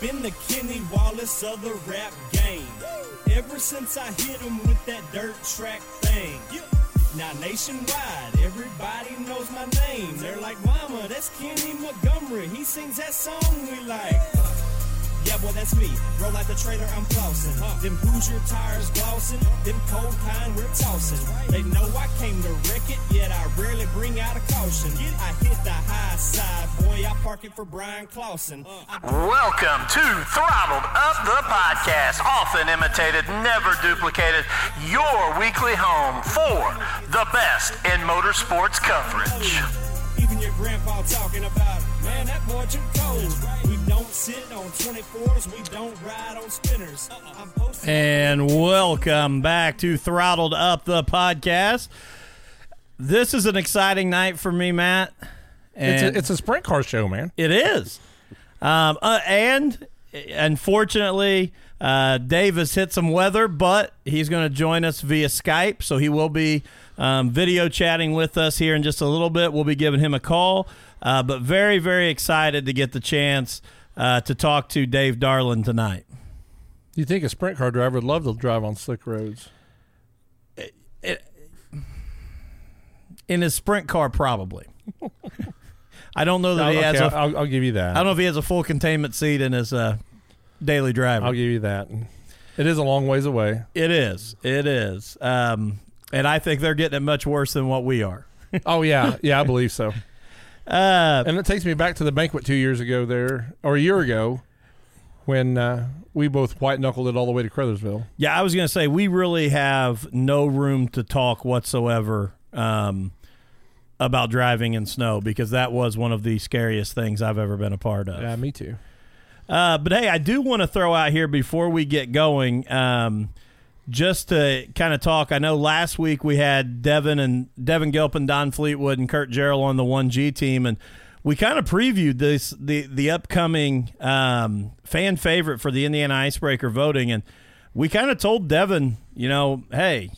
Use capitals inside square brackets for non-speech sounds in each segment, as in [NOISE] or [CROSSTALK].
Been the Kenny Wallace of the rap game. Ever since I hit him with that dirt track thing. Now nationwide, everybody knows my name. They're like, Mama, that's Kenny Montgomery. He sings that song we like. Yeah, boy, that's me. Roll like the trailer, I'm flossing. Them Hoosier tires glossing. Them cold kind we're tossing. They know I came to wreck it, yet I rarely bring out a caution. I hit the high side, boy. I park it for Bryan Clauson. Welcome to Throttled Up the Podcast, often imitated, never duplicated, your weekly home for the best in motorsports coverage. Even your grandpa talking about, man, that boy too cold. We don't sit on 24s, we don't ride on spinners. Uh-uh. I'm And welcome back to Throttled Up the podcast. This is an exciting night for me, Matt. It's a, it's a sprint car show, man. it is. Um, uh, and unfortunately, uh, Dave has hit some weather, but he's going to join us via Skype. So he will be um, video chatting with us here in just a little bit. We'll be giving him a call. Uh, but very, very excited to get the chance uh, to talk to Dave Darland tonight. Do you think a sprint car driver would love to drive on slick roads? In his sprint car, probably. [LAUGHS] I don't know that he okay, has a. I'll, I'll give you that. I don't know if he has a full containment seat in his uh, daily driver. I'll give you that. It is a long ways away. It is. It is. Um, and I think they're getting it much worse than what we are. [LAUGHS] Oh yeah, yeah, I believe so. [LAUGHS] Uh, And it takes me back to the banquet two years ago there, or a year ago, when uh, we both white knuckled it all the way to Crothersville. yeah, I was going to say we really have no room to talk whatsoever um, about driving in snow because that was one of the scariest things I've ever been a part of. Yeah, me too. Uh, but hey, I do want to throw out here before we get going, um, just to kind of talk. I know last week we had Devin and Devin Gilpin, Don Fleetwood, and Kurt Gerald on the One G team, and we kind of previewed this the the upcoming um, fan favorite for the Indiana Icebreaker voting, and we kind of told Devin, you know, hey.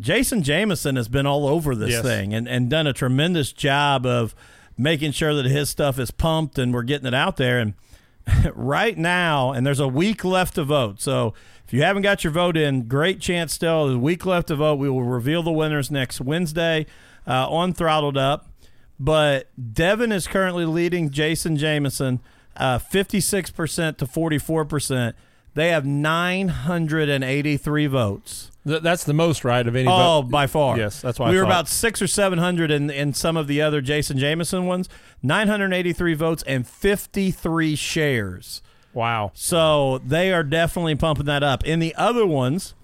Jason Jameson has been all over this Yes. thing and, and done a tremendous job of making sure that his stuff is pumped and we're getting it out there. And [LAUGHS] right now, and there's a week left to vote. So if you haven't got your vote in, great chance still. There's a week left to vote. We will reveal the winners next Wednesday uh, on Throttled Up. But Devin is currently leading Jason Jameson uh, 56% to 44%. They have 983 votes. Th- that's the most, right, of any. Oh, vote. by far. Yes, that's why I we were thought. about six or seven hundred in in some of the other Jason Jameson ones. Nine hundred eighty three votes and fifty three shares. Wow. So they are definitely pumping that up. In the other ones,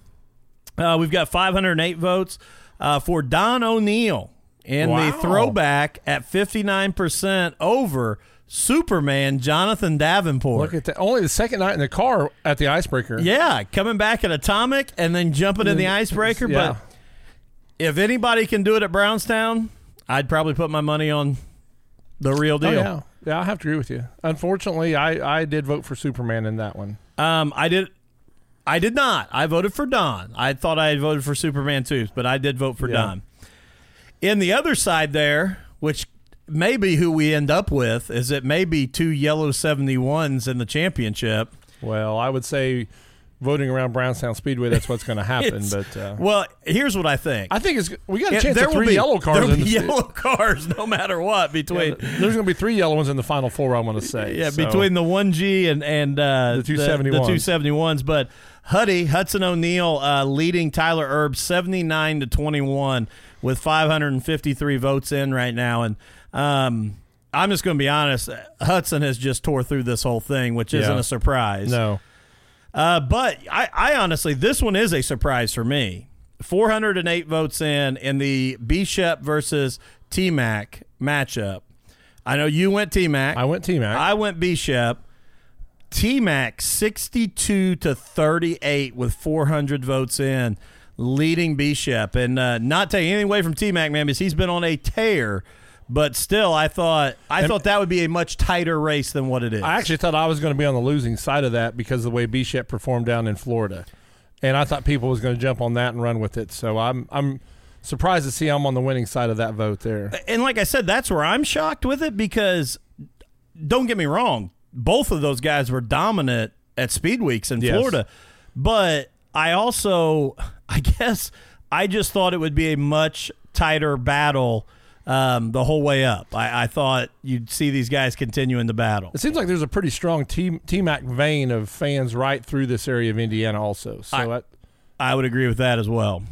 uh, we've got five hundred eight votes uh, for Don O'Neal in the throwback at fifty nine percent over Superman Jonathan Davenport. Look at that. Only the second night in the car at the icebreaker. yeah, coming back at Atomic and then jumping in the icebreaker. Yeah. But if anybody can do it at Brownstown, I'd probably put my money on the real Oh, deal. yeah. Yeah, I have to agree with you. Unfortunately, I, I did vote for Superman in that one. Um, I did. I did not. I voted for Don. I thought I had voted for Superman too, but I did vote for Yeah. Don. In the other side there, which may be who we end up with, is it may be two yellow 71s in the championship. Well, I would say voting around Brownstown Speedway, that's what's going [LAUGHS] to happen. But uh, Well, here's what I think. I think it's we got a Yeah, chance there of will three be yellow cars. There will in be the yellow [LAUGHS] cars no matter what between. There's going to be three yellow ones in the final four. I want to say. Yeah, So, between the one G and and uh, The the 271s. two seventy ones. But Huddy Hudson O'Neal uh, leading Tyler Erb seventy nine to twenty one with five hundred and fifty three votes in right now, and um, I'm just going to be honest. Hudson has just tore through this whole thing, which isn't a surprise. no, Uh, but I, I honestly, this one is a surprise for me. 408 votes in in the B Shep versus T Mac matchup. I know you went T Mac. I went T Mac. I went B Shep. T Mac 62 to 38 with 400 votes in, leading B Shep. And uh, not taking anything away from T Mac, man, because he's been on a tear. But still, I thought I thought that would be a much tighter race than what it is. I actually thought I was going to be on the losing side of that because of the way B Shep performed down in Florida, and I thought people was going to jump on that and run with it. So I'm I'm surprised to see I'm on the winning side of that vote there. and like I said, that's where I'm shocked with it because don't get me wrong, both of those guys were dominant at speed weeks in Yes. Florida. But I also [LAUGHS] I guess I just thought it would be a much tighter battle um, the whole way up. I, I thought you'd see these guys continuing the battle. It seems like there's a pretty strong T T Mac vein of fans right through this area of Indiana also. So I- that, I would agree with that as well.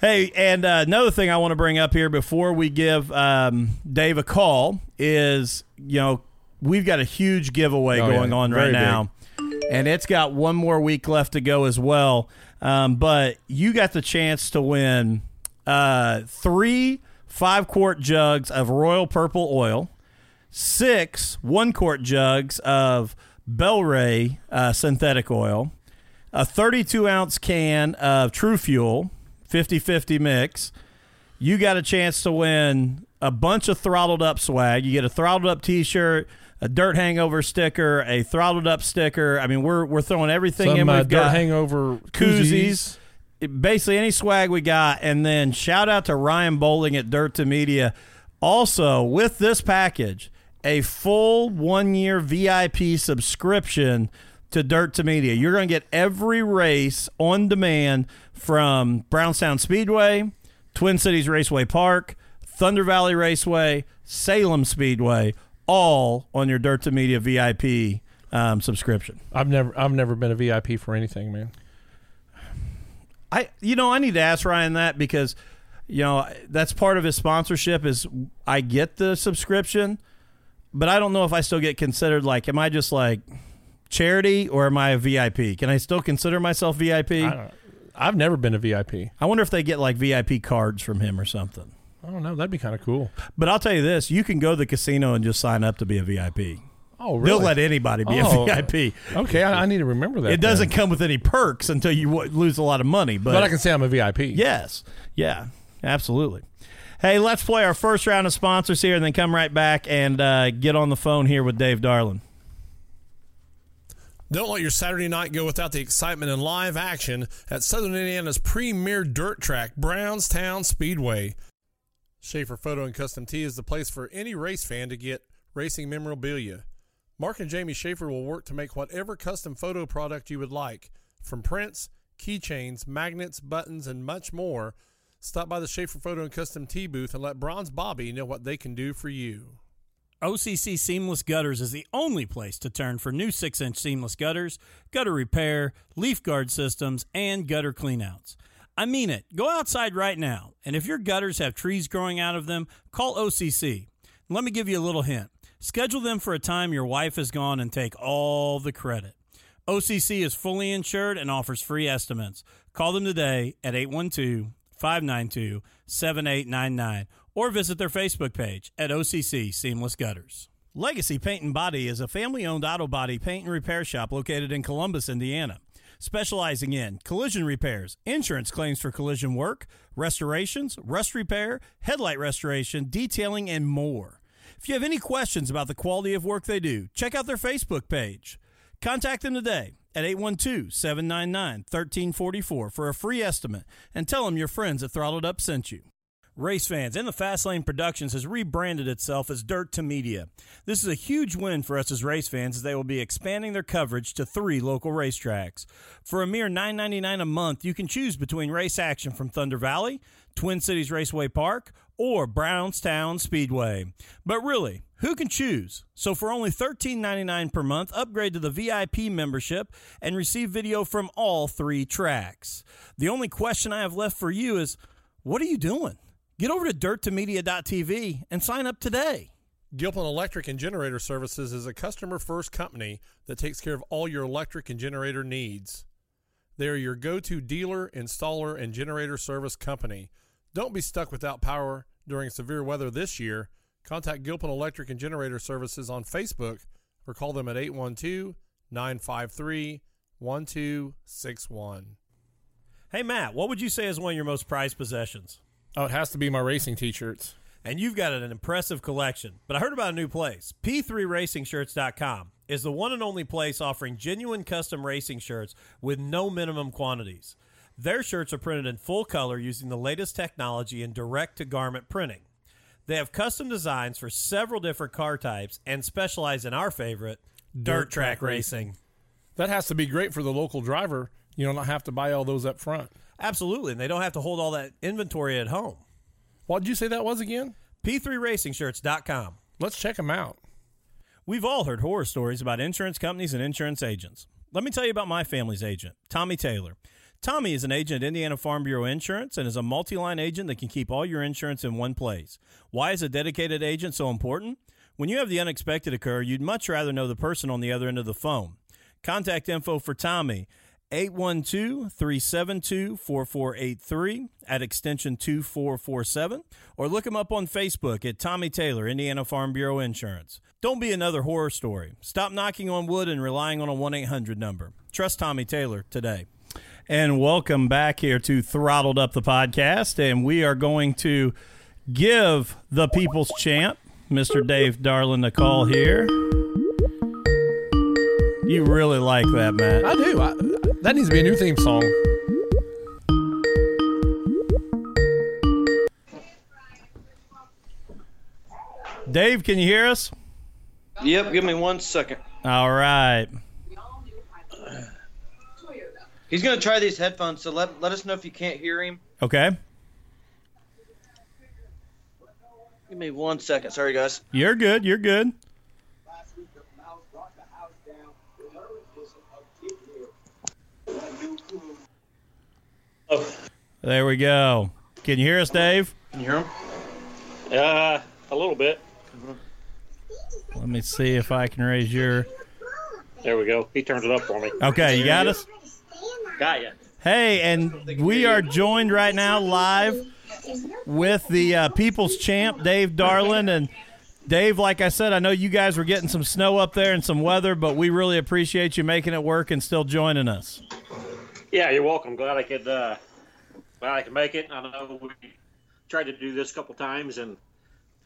Hey, and uh, another thing I want to bring up here before we give um, Dave a call is, you know, we've got a huge giveaway Oh, yeah. going on Very right now, and it's got one more week left to go as well. Um, but you got the chance to win uh, three five quart jugs of Royal Purple Oil, six one quart jugs of Bel-Ray uh, synthetic oil, a 32 ounce can of TruFuel 50 50 mix. You got a chance to win a bunch of throttled up swag. You get a throttled up t shirt, a dirt hangover sticker, a throttled up sticker. I mean, we're, we're throwing everything in. some uh, We've dirt got hangover koozies. Basically, any swag we got. And then shout out to Ryan Bowling at Dirt to Media. Also, with this package, a full one year VIP subscription to Dirt to Media. You're going to get every race on demand from Brownstown Speedway, Twin Cities Raceway Park, Thunder Valley Raceway, Salem Speedway, all on your Dirt to Media VIP um, subscription. I've never I've never been a VIP for anything, man. I you know I need to ask Ryan that because you know that's part of his sponsorship is I get the subscription, but I don't know if I still get considered like am I just like charity or am I a VIP? Can I still consider myself VIP? I I've never been a VIP. I wonder if they get like VIP cards from him or something. I don't know. That'd be kind of cool. But I'll tell you this: you can go to the casino and just sign up to be a VIP. Oh, really? They'll let anybody be Oh. a VIP. okay, I, I need to remember that. It doesn't come with any perks until you w- lose a lot of money. but I can say I'm a VIP. Yes. Yeah. Absolutely. Hey, let's play our first round of sponsors here and then come right back and uh, get on the phone here with Dave Darland. Don't let your Saturday night go without the excitement and live action at Southern Indiana's premier dirt track, Brownstown Speedway. Schaefer Photo and Custom Tee is the place for any race fan to get racing memorabilia. Mark and Jamie Schaefer will work to make whatever custom photo product you would like, from prints, keychains, magnets, buttons, and much more. Stop by the Schaefer Photo and Custom Tee booth and let Bronze Bobby know what they can do for you. OCC Seamless Gutters is the only place to turn for new 6 inch seamless gutters, gutter repair, leaf guard systems, and gutter cleanouts. I mean it. Go outside right now, and if your gutters have trees growing out of them, call OCC. Let me give you a little hint. Schedule them for a time your wife is gone and take all the credit. OCC is fully insured and offers free estimates. Call them today at 812 592 7899 or visit their Facebook page at OCC Seamless Gutters. Legacy Paint and Body is a family owned auto body paint and repair shop located in Columbus, Indiana. Specializing in collision repairs, insurance claims for collision work, restorations, rust repair, headlight restoration, detailing, and more. If you have any questions about the quality of work they do, check out their Facebook page. Contact them today at 812 799 1344 for a free estimate and tell them your friends at Throttled Up sent you. Race fans, In the Fast Lane Productions has rebranded itself as Dirt to Media. This is a huge win for us as race fans as they will be expanding their coverage to three local racetracks. For a mere $9.99 a month, you can choose between race action from Thunder Valley, Twin Cities Raceway Park, or Brownstown Speedway. But really, who can choose? So for only $13.99 per month, upgrade to the VIP membership and receive video from all three tracks. The only question I have left for you is what are you doing? Get over to dirttomedia.tv and sign up today. Gilpin Electric and Generator Services is a customer first company that takes care of all your electric and generator needs. They are your go to dealer, installer, and generator service company. Don't be stuck without power during severe weather this year. Contact Gilpin Electric and Generator Services on Facebook or call them at 812 953 1261. Hey, Matt, what would you say is one of your most prized possessions? Oh, it has to be my racing t-shirts. And you've got an impressive collection. But I heard about a new place. P3RacingShirts.com is the one and only place offering genuine custom racing shirts with no minimum quantities. Their shirts are printed in full color using the latest technology in direct to garment printing. They have custom designs for several different car types and specialize in our favorite, dirt, track, racing. That has to be great for the local driver. You don't have to buy all those up front. Absolutely. And they don't have to hold all that inventory at home. What did you say that was again? P3RacingShirts.com. Let's check them out. We've all heard horror stories about insurance companies and insurance agents. Let me tell you about my family's agent, Tommy Taylor. Tommy is an agent at Indiana Farm Bureau Insurance and is a multi line agent that can keep all your insurance in one place. Why is a dedicated agent so important? When you have the unexpected occur, you'd much rather know the person on the other end of the phone. Contact info for Tommy 812 372 4483 at extension 2447 or look him up on Facebook at Tommy Taylor, Indiana Farm Bureau Insurance. Don't be another horror story. Stop knocking on wood and relying on a 1 800 number. Trust Tommy Taylor today. And welcome back here to Throttled Up the podcast. And we are going to give the people's champ, Mr. Dave Darland, a call here. You really like that, Matt. I do. I, that needs to be a new theme song. Dave, can you hear us? Yep, give me one second. All right. He's gonna try these headphones, so let let us know if you can't hear him. Okay. Give me one second. Sorry, guys. You're good. You're good. Oh, There we go. Can you hear us, Dave? Can you hear him? uh, a little bit. Let me see if I can raise your. There we go. He turned it up for me. Okay, you got us? Got ya. Hey, and we are joined right now live with the uh, People's Champ, Dave Darland. And Dave, like I said, I know you guys were getting some snow up there and some weather, but we really appreciate you making it work and still joining us. Yeah, you're welcome. Glad I could. Uh, glad I could make it. I know we tried to do this a couple times and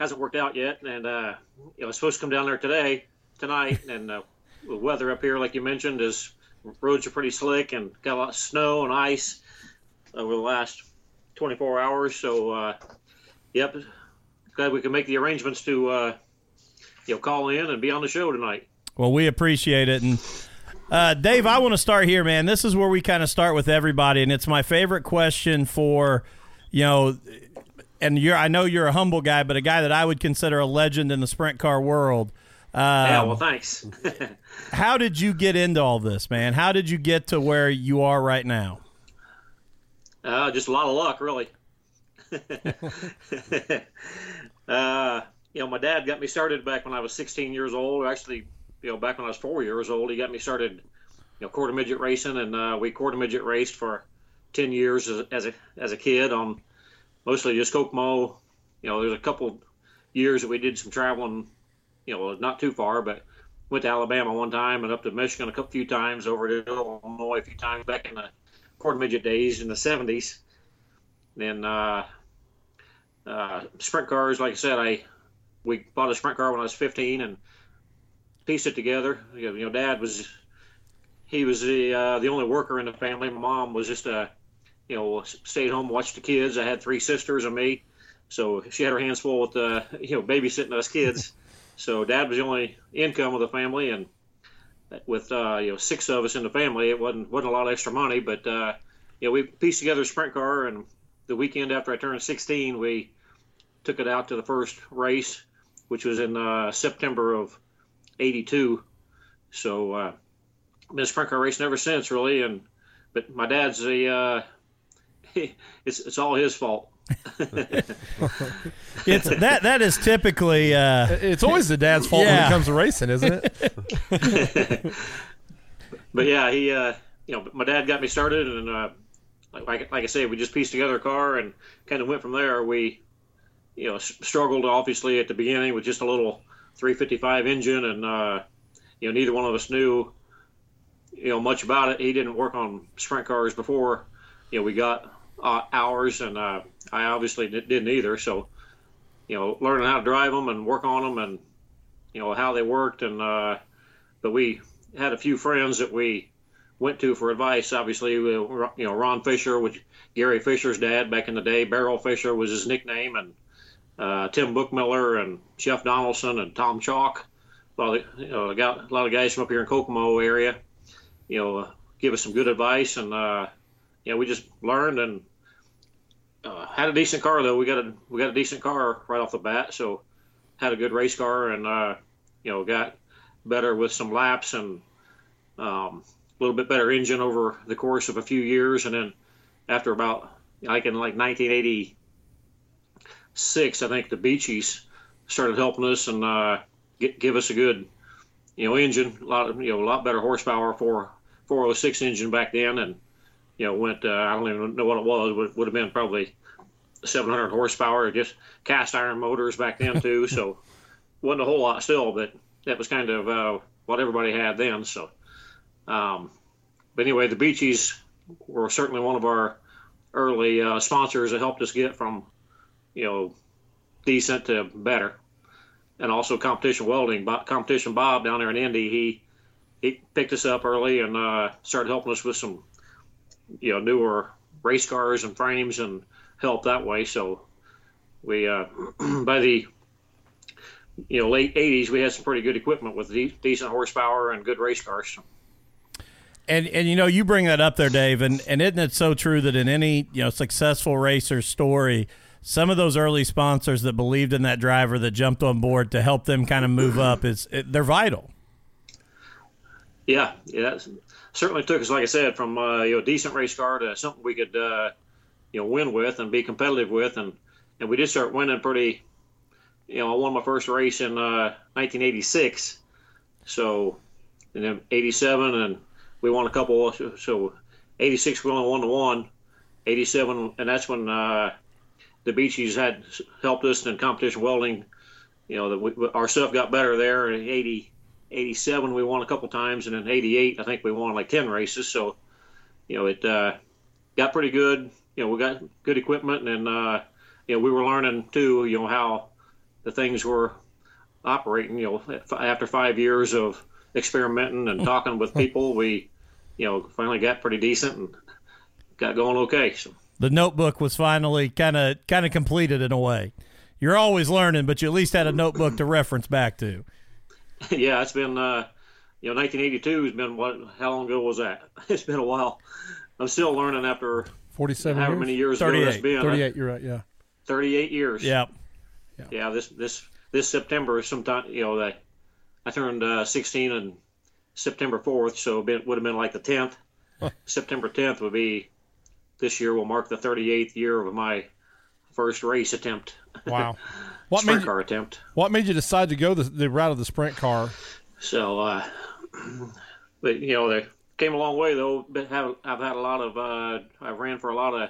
hasn't worked out yet. And uh, you know, it's supposed to come down there today, tonight, and uh, the weather up here, like you mentioned, is roads are pretty slick and got a lot of snow and ice over the last 24 hours. So, uh, yep, glad we can make the arrangements to uh, you know call in and be on the show tonight. Well, we appreciate it. And uh, Dave, I want to start here, man. This is where we kind of start with everybody, and it's my favorite question for, you know, and you're I know you're a humble guy, but a guy that I would consider a legend in the sprint car world. Um, yeah, well, thanks. [LAUGHS] how did you get into all this, man? How did you get to where you are right now? Uh, just a lot of luck, really. [LAUGHS] uh, you know, my dad got me started back when I was 16 years old. Actually, you know, back when I was four years old, he got me started, you know, quarter midget racing, and uh, we quarter midget raced for 10 years as, as a as a kid on mostly just Kokomo. You know, there's a couple years that we did some traveling, you know, not too far, but went to Alabama one time and up to Michigan a couple few times, over to Illinois a few times back in the quarter midget days in the 70s. Then uh, uh, sprint cars, like I said, I we bought a sprint car when I was 15 and pieced it together. You know, Dad was he was the uh, the only worker in the family. My mom was just a you know stayed home, watched the kids. I had three sisters and me, so she had her hands full with uh, you know babysitting us kids. So Dad was the only income of the family, and with uh, you know six of us in the family, it wasn't wasn't a lot of extra money, but uh, you know we pieced together a sprint car, and the weekend after I turned 16, we took it out to the first race, which was in uh, September of '82. So uh, been a sprint car racing ever since, really. And but my dad's the uh, [LAUGHS] it's it's all his fault. [LAUGHS] It's that that is typically uh, It's always the dad's fault when it comes to racing, isn't it? [LAUGHS] but yeah, he, uh, you know, my dad got me started, and uh, like, like like I say, we just pieced together a car and kind of went from there. We, you know, s- struggled obviously at the beginning with just a little 355 engine, and uh, you know, neither one of us knew, you know, much about it. He didn't work on sprint cars before, you know, we got uh, ours, and uh, I obviously didn't either. So, you know, learning how to drive them and work on them, and you know how they worked, and uh, but we had a few friends that we went to for advice. Obviously, you know, Ron Fisher, which Gary Fisher's dad back in the day, Barrel Fisher was his nickname, and uh, Tim Bookmiller and Jeff Donaldson and Tom Chalk. Of, you know, got a lot of guys from up here in Kokomo area, you know, give us some good advice, and uh, you know, we just learned and uh, had a decent car though. We got a we got a decent car right off the bat, so had a good race car, and uh, you know, got better with some laps and um, a little bit better engine over the course of a few years, and then after about like in like 1986, I think the Beechies started helping us and uh, get, give us a good, you know, engine, a lot of you know a lot better horsepower for 406 engine back then, and you know went uh, I don't even know what it was, would, would have been probably 700 horsepower, just cast iron motors back then too, [LAUGHS] so wasn't a whole lot still, but that was kind of uh, what everybody had then. So, um, but anyway, the Beechies were certainly one of our early uh, sponsors that helped us get from, you know, decent to better. And also competition welding, competition Bob down there in Indy, he he picked us up early and uh, started helping us with some, you know, newer race cars and frames and help that way. So we uh, [CLEARS THROAT] by the you know late 80s we had some pretty good equipment with de- decent horsepower and good race cars. And and you know you bring that up there, Dave, and and isn't it so true that in any you know successful racer story, some of those early sponsors that believed in that driver that jumped on board to help them kind of move up is they're vital. Yeah, yeah, certainly took us, like I said, from uh, you know decent race car to something we could uh, you know win with and be competitive with, and and we did start winning pretty. You know, I won my first race in uh, 1986, so and then 87 and we won a couple. So 86 we only won the one. 87 and that's when uh, the Beechies had helped us in competition welding. You know, the, we, our stuff got better there. In 80, 87 we won a couple times, and in 88 I think we won like 10 races. So, you know, it uh, got pretty good. You know, we got good equipment, and uh, you know, we were learning too. You know how the things were operating. You know, after five years of experimenting and [LAUGHS] talking with people, we you know, finally got pretty decent and got going okay. So the notebook was finally kind of kind of completed in a way. You're always learning, but you at least had a notebook to reference back to. [LAUGHS] yeah, it's been uh, you know 1982 has been what? How long ago was that? [LAUGHS] It's been a while. I'm still learning after 47 however years? many years 38, ago it's been. 38, you're right, yeah. 38 years. Yeah. yeah. Yeah. This this this September is sometime you know I turned uh, 16 and September 4th, so it would have been like the 10th. September 10th would be this year will mark the 38th year of my first race attempt. Wow. [LAUGHS] What sprint made you, car attempt. What made you decide to go the, the route of the sprint car? So, uh, [CLEARS THROAT] but you know, they came a long way though. But have, I've had a lot of, uh, I've ran for a lot of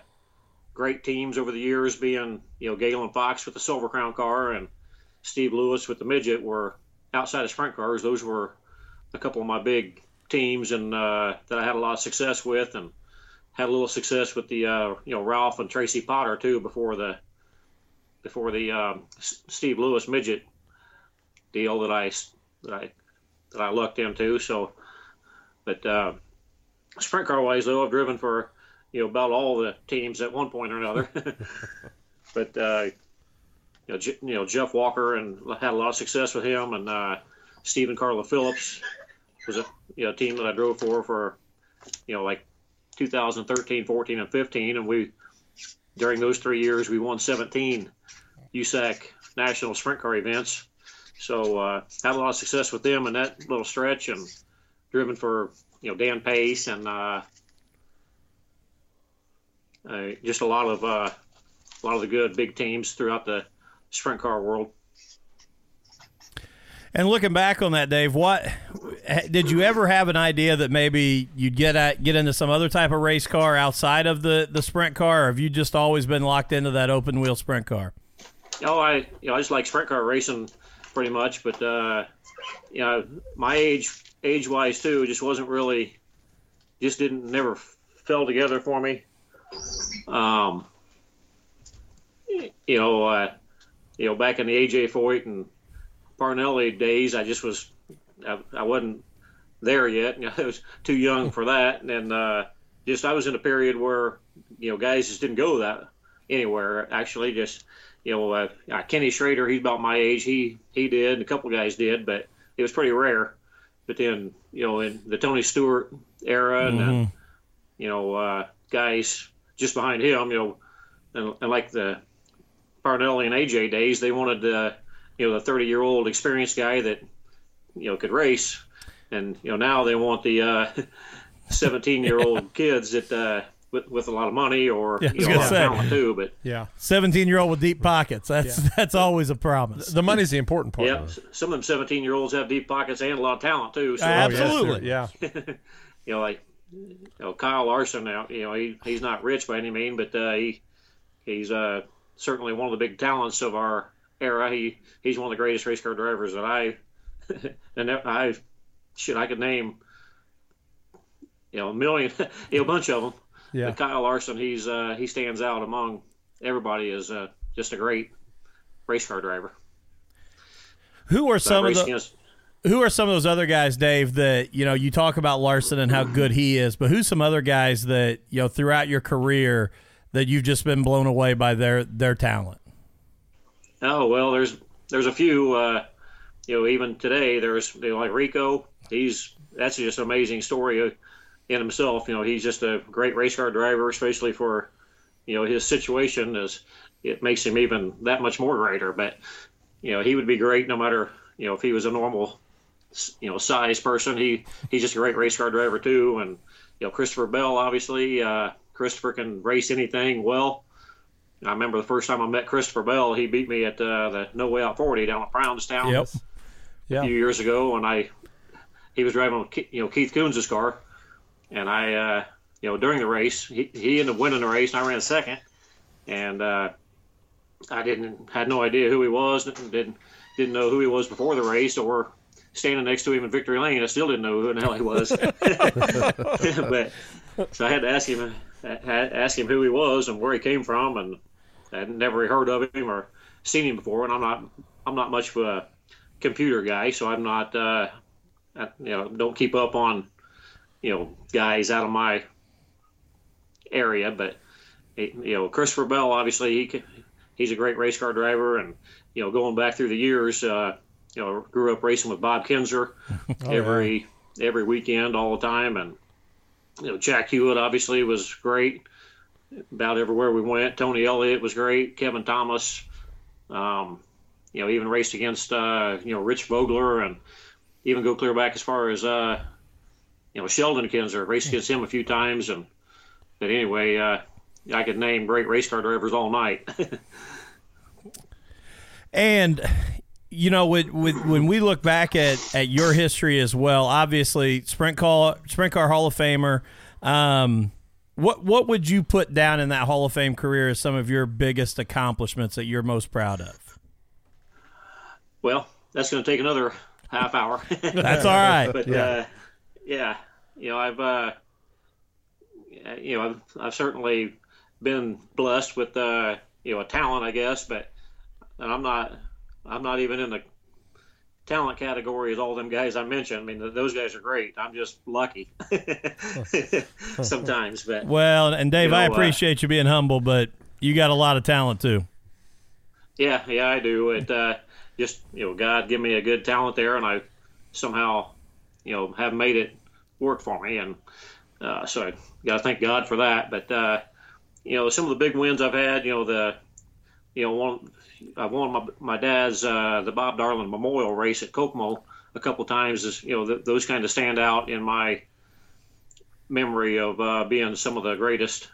great teams over the years, being you know Galen Fox with the Silver Crown car and Steve Lewis with the midget were outside of sprint cars. Those were a couple of my big teams and uh, that I had a lot of success with, and had a little success with the uh, you know Ralph and Tracy Potter too before the before the um, Steve Lewis midget deal that I that I that I lucked into. So, but uh, sprint car wise though, I've driven for you know about all the teams at one point or another. [LAUGHS] but uh, you know, J- you know Jeff Walker and had a lot of success with him, and uh, Stephen Carla Phillips was a you know team that I drove for for you know like 2013, 14, and 15, and we during those three years we won 17 USAC national sprint car events. So uh, had a lot of success with them in that little stretch, and driven for you know Dan Pace and uh, uh, just a lot of uh, a lot of the good big teams throughout the sprint car world. And looking back on that, Dave, what did you ever have an idea that maybe you'd get at get into some other type of race car outside of the the sprint car, or have you just always been locked into that open wheel sprint car? Oh, I you know I just like sprint car racing pretty much. But uh, you know, my age, age wise too, just wasn't really, just didn't never fell together for me. Um, you know, uh, you know, back in the AJ Foyt and Parnelli days, I just was, I, I wasn't there yet. You know, [LAUGHS] I was too young for that, and uh, just I was in a period where you know guys just didn't go that anywhere. Actually, just you know, uh, uh, Kenny Schrader, he's about my age. He he did, and a couple guys did, but it was pretty rare. But then, you know, in the Tony Stewart era, and then, you know, uh, guys just behind him, you know, and, and like the Parnelli and AJ days, they wanted, uh, you know, the 30 year old experienced guy that, you know, could race. And, you know, now they want the [LAUGHS] 17 year old kids that, uh, with, with a lot of money or Yeah, you know, a gonna of talent too, but Yeah. 17 year old with deep pockets. That's that's always a promise. The money's the important part. yeah, some of them 17 year olds have deep pockets and a lot of talent too. So, Uh. Absolutely. yeah. [LAUGHS] you know, like you know, Kyle Larson. Now, you know, he he's not rich by any mean, but uh, he he's uh, certainly one of the big talents of our era. He he's one of the greatest race car drivers that I [LAUGHS] and I shit I could name. You know, a million, [LAUGHS] you know, a bunch of them. Yeah. But Kyle Larson, he's uh, he stands out among everybody as uh, just a great race car driver. Who are some of the against- who are some of those other guys, Dave, that you know you talk about Larson and how good he is, but who's some other guys that you know throughout your career that you've just been blown away by their their talent? Oh well, there's there's a few. Uh, you know, even today, there's you know, like Rico. He's that's just an amazing story in himself. You know, he's just a great race car driver, especially for you know his situation. Is it makes him even that much more greater. But you know, he would be great no matter you know if he was a normal you know size person. He he's just a great race car driver too. And you know, Christopher Bell, obviously, uh, Christopher can race anything well. I remember the first time I met Christopher Bell, he beat me at uh, the No Way Out 40 down at Brownstown Yep. A few years ago, and I he was driving you know Keith Kunz' car, and I uh, you know during the race he, he ended up winning the race, and I ran second, and uh, I didn't had no idea who he was, didn't didn't, know who he was before the race, or standing next to him in victory lane, I still didn't know who in the hell he was, [LAUGHS] but so I had to ask him ask him who he was and where he came from, and I'd never heard of him or seen him before, and I'm not I'm not much of a computer guy, so I'm not uh, I, you know don't keep up on you know guys out of my area, but you know Christopher Bell obviously he can, he's a great race car driver, and you know going back through the years, uh, you know grew up racing with Bob Kinser [LAUGHS] every every weekend all the time, and you know Jack Hewitt obviously was great about everywhere we went. Tony Elliott was great. Kevin Thomas, um, you know, even raced against uh, you know Rich Vogler, and even go clear back as far as uh, you know Sheldon Kinser. Raced against him a few times, and but anyway, uh, I could name great race car drivers all night. [LAUGHS] And you know, with, with, when we look back at, at your history as well, obviously sprint car sprint car Hall of Famer. Um, what what would you put down in that Hall of Fame career as some of your biggest accomplishments that you're most proud of? Well, that's going to take another half hour. [LAUGHS] That's all right. but yeah. Uh, yeah, you know, I've uh, you know, I've, I've certainly been blessed with uh, you know, a talent, I guess, but and I'm not I'm not even in the talent category as all them guys I mentioned. I mean, those guys are great. I'm just lucky [LAUGHS] sometimes, but Well, and Dave, You I know, uh, appreciate you being humble, but you got a lot of talent too. Yeah, yeah, I do. It uh, just you know, God give me a good talent there, and I somehow you know have made it work for me, and uh, so I got to thank God for that. But uh, you know, some of the big wins I've had, you know, the you know one I won my my dad's uh, the Bob Darland Memorial Race at Kokomo a couple times. Is you know th- those kind of stand out in my memory of uh, being some of the greatest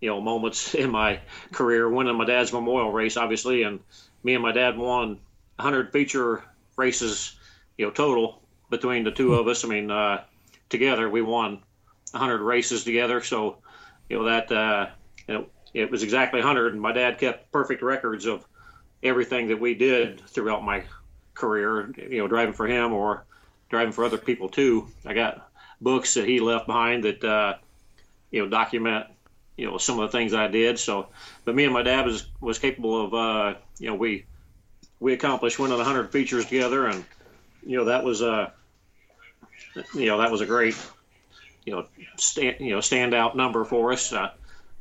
you know moments [LAUGHS] in my career winning my dad's memorial race obviously and me and my dad won 100 feature races you know total between the two of us i mean uh, together we won 100 races together so you know that uh, you know, it was exactly 100 and my dad kept perfect records of everything that we did throughout my career, you know, driving for him or driving for other people too. I got books that he left behind that uh, you know document you know some of the things I did. So, but me and my dad was was capable of uh, you know we we accomplished winning 100 features together, and you know that was a you know that was a great you know stand you know standout number for us. Uh,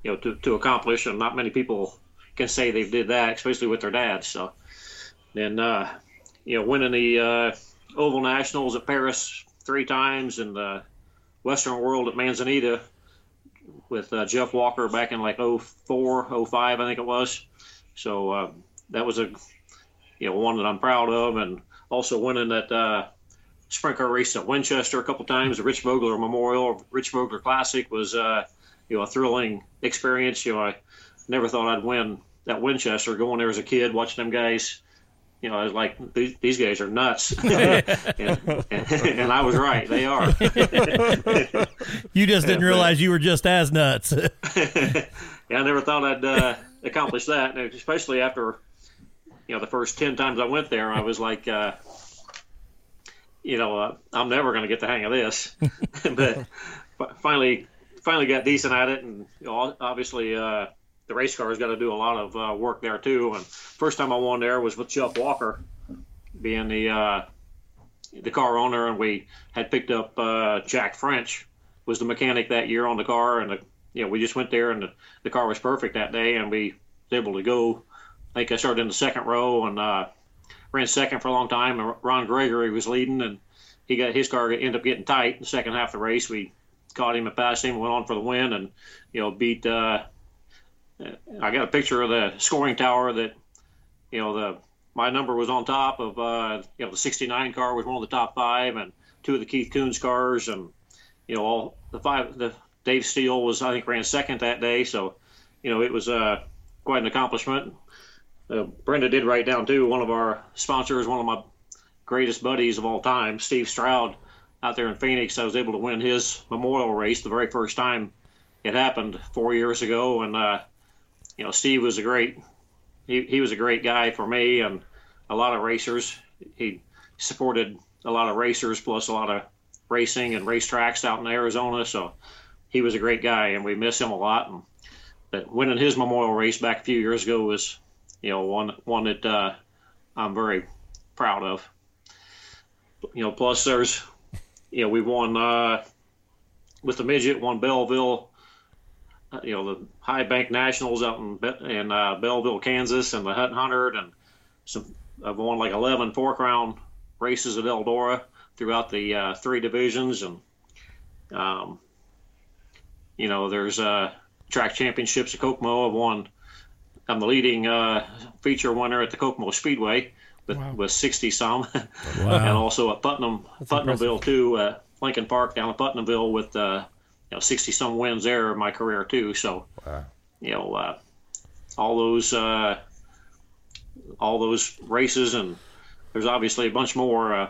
you know to to accomplish, and not many people can say they did that, especially with their dads. So, then uh, you know winning the uh, Oval Nationals at Perris three times and the Western World at Manzanita with uh, Jeff Walker back in like 04, 05, I think it was. So uh, that was a you know one that I'm proud of, and also winning that uh, sprint car race at Winchester a couple times, the Rich Vogler Memorial, Rich Vogler Classic was uh, you know a thrilling experience. You know, I never thought I'd win that Winchester. Going there as a kid, watching them guys you know, I was like, these, these guys are nuts. [LAUGHS] [LAUGHS] and, and, and, I was right. They are. [LAUGHS] you just didn't realize you were just as nuts. yeah, I never thought I'd uh, accomplish that, and especially after, you know, the first 10 times I went there, I was like, uh, you know, uh, I'm never going to get the hang of this. [LAUGHS] [LAUGHS] but finally, finally got decent at it, and you know, obviously, uh, the race car's got to do a lot of uh, work there too. And first time I won there was with Jeff Walker, being the uh, the car owner, and we had picked up uh, Jack French was the mechanic that year on the car, and the, you know we just went there, and the, the car was perfect that day, and we was able to go. I think I started in the second row and uh, ran second for a long time, and Ron Gregory was leading, and he got his car ended up getting tight in the second half of the race. We caught him and passed him, went on for the win, and you know beat uh, I got a picture of the scoring tower that, you know, the my number was on top of, uh, you know, the 69 car was one of the top five, and two of the Keith Kunz cars, and you know, all the five. The Dave Steele was, I think, ran second that day, so you know, it was uh, quite an accomplishment. Uh, Brenda did write down too. One of our sponsors, one of my greatest buddies of all time, Steve Stroud, out there in Phoenix. I was able to win his memorial race the very first time it happened four years ago, and uh, you know, Steve was a great he, he was a great guy for me and a lot of racers. He supported a lot of racers plus a lot of racing and racetracks out in Arizona. So he was a great guy and we miss him a lot. And but winning his memorial race back a few years ago was, you know, one one that uh, I'm very proud of. You know, plus there's, you know, we won uh, with the midget, won Belleville uh, you know the High Bank Nationals out in in uh, Belleville, Kansas, and the Hut Hundred, and some I've won like 11 four crown races at Eldora throughout the uh, three divisions, and um, you know there's uh, track championships at Kokomo. I've won. I'm the leading uh, feature winner at the Kokomo Speedway with, wow. with 60 some, [LAUGHS] wow. and also at Putnam That's Putnamville impressive. too. Uh, Lincoln Park down at Putnamville with uh, you know, 60 some wins there in my career too. So, wow. you know, uh, all those, uh, all those races and there's obviously a bunch more, uh,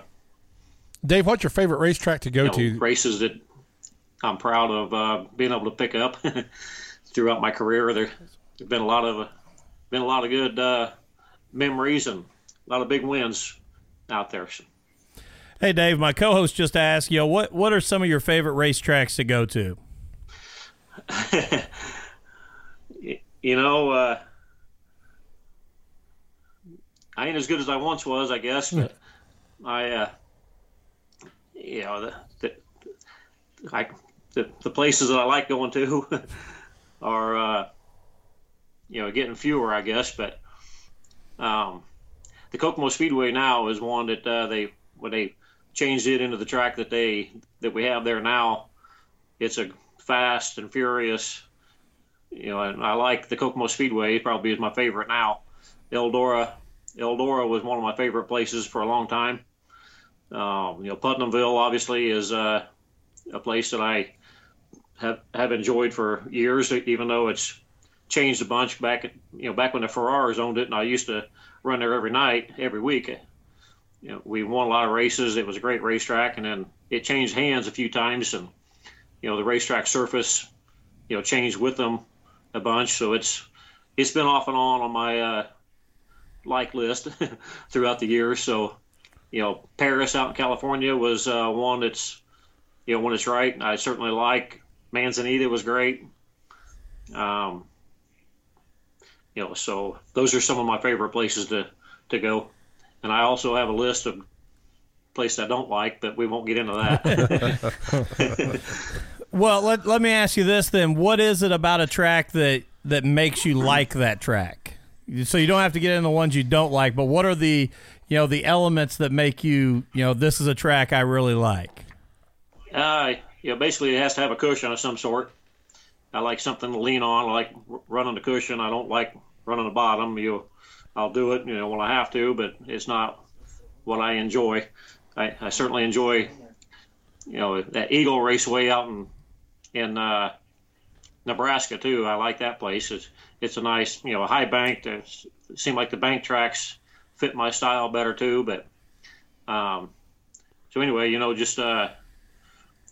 Dave, what's your favorite racetrack to go you know, to? Races that I'm proud of uh, being able to pick up [LAUGHS] throughout my career. There, there've been a lot of been a lot of good uh, memories and a lot of big wins out there. Hey, Dave, my co-host just asked, you know, what what are some of your favorite racetracks to go to? [LAUGHS] you know, uh, I ain't as good as I once was, I guess. But I, uh, you know, the, the I the, the places that I like going to [LAUGHS] are, uh, you know, getting fewer, I guess. But um, the Kokomo Speedway now is one that uh, they when they changed it into the track that they that we have there now. It's a fast and furious, you know, and I like the Kokomo Speedway. It probably is my favorite now. Eldora, Eldora was one of my favorite places for a long time. Um, you know, Putnamville obviously is uh, a place that I have have enjoyed for years, even though it's changed a bunch. Back, you know, back when the Ferraris owned it, and I used to run there every night, every week you know, we won a lot of races. It was a great racetrack, and then it changed hands a few times, and you know the racetrack surface, you know, changed with them a bunch. So it's it's been off and on on my uh, like list [LAUGHS] throughout the years. So you know, Perris out in California was uh, one that's, you know, when it's right, I certainly like. Manzanita was great. Um, you know, so those are some of my favorite places to, to go. And I also have a list of places I don't like, but we won't get into that. [LAUGHS] [LAUGHS] Well, let, let me ask you this then. What is it about a track that, that makes you like that track? So you don't have to get into the ones you don't like, but what are the you know the elements that make you you know this is a track I really like? uh, yeah, basically it has to have a cushion of some sort. I like something to lean on. I like running the cushion. I don't like running the bottom. You, I'll do it, you know, when I have to, but it's not what I enjoy. I, I certainly enjoy, you know, that Eagle Raceway out in in uh, Nebraska too. I like that place. It's it's a nice, you know, a high bank. It seem like the bank tracks fit my style better too. But um, so anyway, you know, just uh,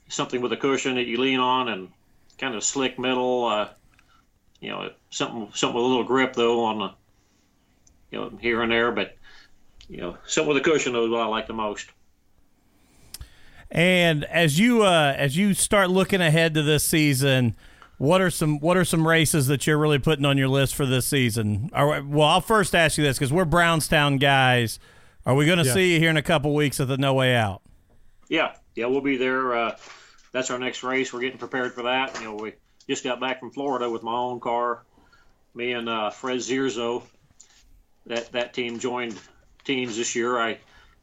something with a cushion that you lean on and kind of slick metal. Uh, you know, something something with a little grip though on the, you know, here and there. But you know, something with a cushion though is what I like the most. And as you uh, as you start looking ahead to this season, what are some what are some races that you're really putting on your list for this season? Are, well, I'll first ask you this because we're Brownstown guys. Are we going to Yeah. see you here in a couple weeks at the No Way Out? Yeah, yeah, we'll be there. Uh, that's our next race. We're getting prepared for that. You know, we just got back from Florida with my own car. Me and uh, Fred Zierzo. That that team joined teams this year. I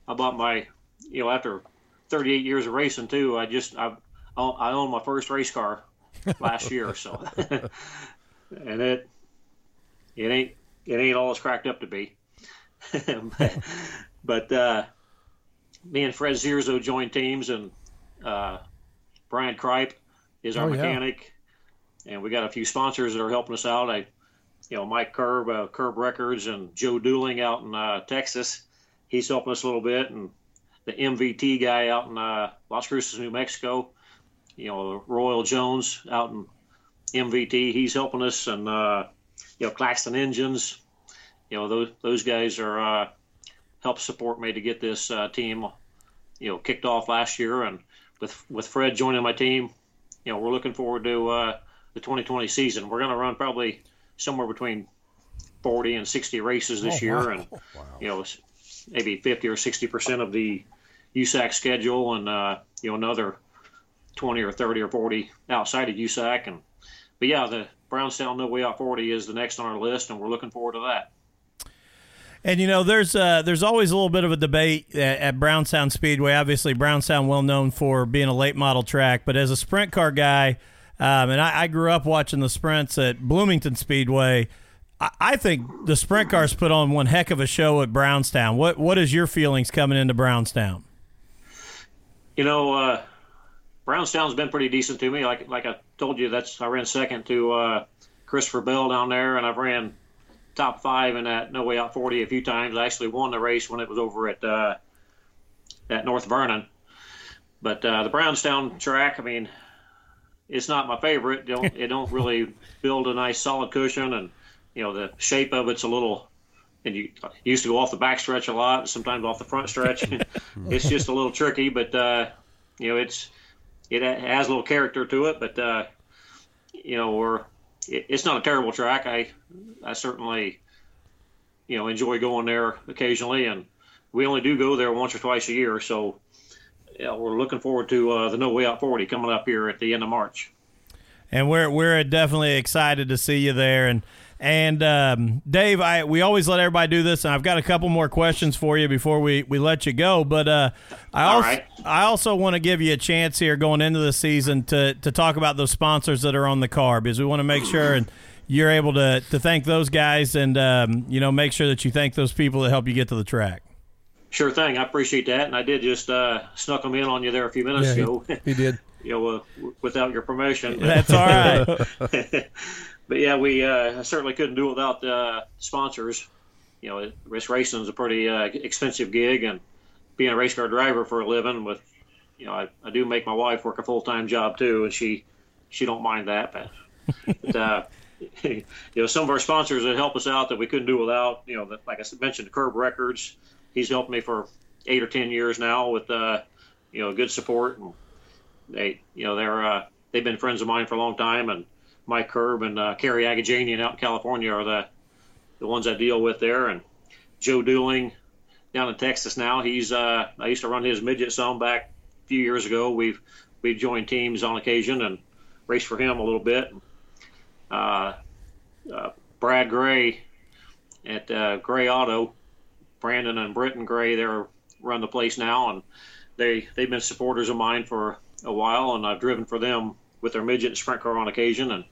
I bought my you know after 38 years of racing too. I just I I own my first race car last year. So [LAUGHS] and it it ain't it ain't all it's cracked up to be. but [LAUGHS] but uh, me and Fred Zierzo joined teams, and uh, Brian Kripe is our Oh, yeah. mechanic, and we got a few sponsors that are helping us out. I, you know, Mike Curb, uh, Curb Records, and Joe Dooling out in uh, Texas. He's helping us a little bit, and the MVT guy out in uh, Las Cruces, New Mexico. You know, Royal Jones out in MVT. He's helping us, and uh, you know, Claxton Engines. You know, those those guys are uh, help support me to get this uh, team, you know, kicked off last year, and with with Fred joining my team, you know, we're looking forward to uh, the 2020 season. We're going to run probably somewhere between 40 and 60 races this year, and [LAUGHS] you know, maybe 50 or 60 percent of the USAC schedule, and uh, you know, another 20 or 30 or 40 outside of USAC, and but yeah, the Brownstown No Way Out 40 is the next on our list, and we're looking forward to that. And you know, there's uh, there's always a little bit of a debate at, at Brownstown Speedway. Obviously, Brownstown well known for being a late model track, but as a sprint car guy, um, and I, I grew up watching the sprints at Bloomington Speedway. I, I think the sprint cars put on one heck of a show at Brownstown. What what is your feelings coming into Brownstown? You know, uh, Brownstown's been pretty decent to me. Like like I told you, that's I ran second to uh, Christopher Bell down there, and I've ran top five in that No Way Out 40 a few times. I actually won the race when it was over at uh, at North Vernon. But uh, the Brownstown track, I mean, it's not my favorite. It don't, it don't really build a nice solid cushion, and you know the shape of it's a little. And you used to go off the back stretch a lot, sometimes off the front stretch. [LAUGHS] it's just a little tricky, but uh, you know it's it has a little character to it. But uh, you know we're it, it's not a terrible track. I I certainly you know enjoy going there occasionally, and we only do go there once or twice a year. So yeah, we're looking forward to uh, the No Way Out 40 coming up here at the end of March. and we're we're definitely excited to see you there. And and um, Dave, I we always let everybody do this, and I've got a couple more questions for you before we, we let you go. But uh, I All also right. I also want to give you a chance here going into the season to to talk about those sponsors that are on the car because we want to make sure and you're able to to thank those guys and um, you know make sure that you thank those people that help you get to the track. Sure thing. I appreciate that, and I did just uh, snuck them in on you there a few minutes Yeah, ago. he, [LAUGHS] he did. you know, uh, without your permission. [LAUGHS] That's all right. [LAUGHS] but yeah, we uh, certainly couldn't do without uh, sponsors. You know, race racing is a pretty uh, expensive gig, and being a race car driver for a living, with you know, I, I do make my wife work a full time job too, and she she don't mind that. But, but uh, [LAUGHS] you know, some of our sponsors that help us out that we couldn't do without. You know, like I mentioned, Curb Records. He's helped me for eight or ten years now with uh, you know good support. And they you know they're uh, they've been friends of mine for a long time, and Mike Curb and uh, Cary Agajanian out in California are the the ones I deal with there, and Joe Dooling down in Texas now. He's uh, I used to run his midget zone back a few years ago. We've we've joined teams on occasion and raced for him a little bit. Uh, Brad Gray at uh, Gray Auto, Brandon and Britton Gray, they're run the place now, and they they've been supporters of mine for a while, and I've driven for them with their midget and sprint car on occasion. And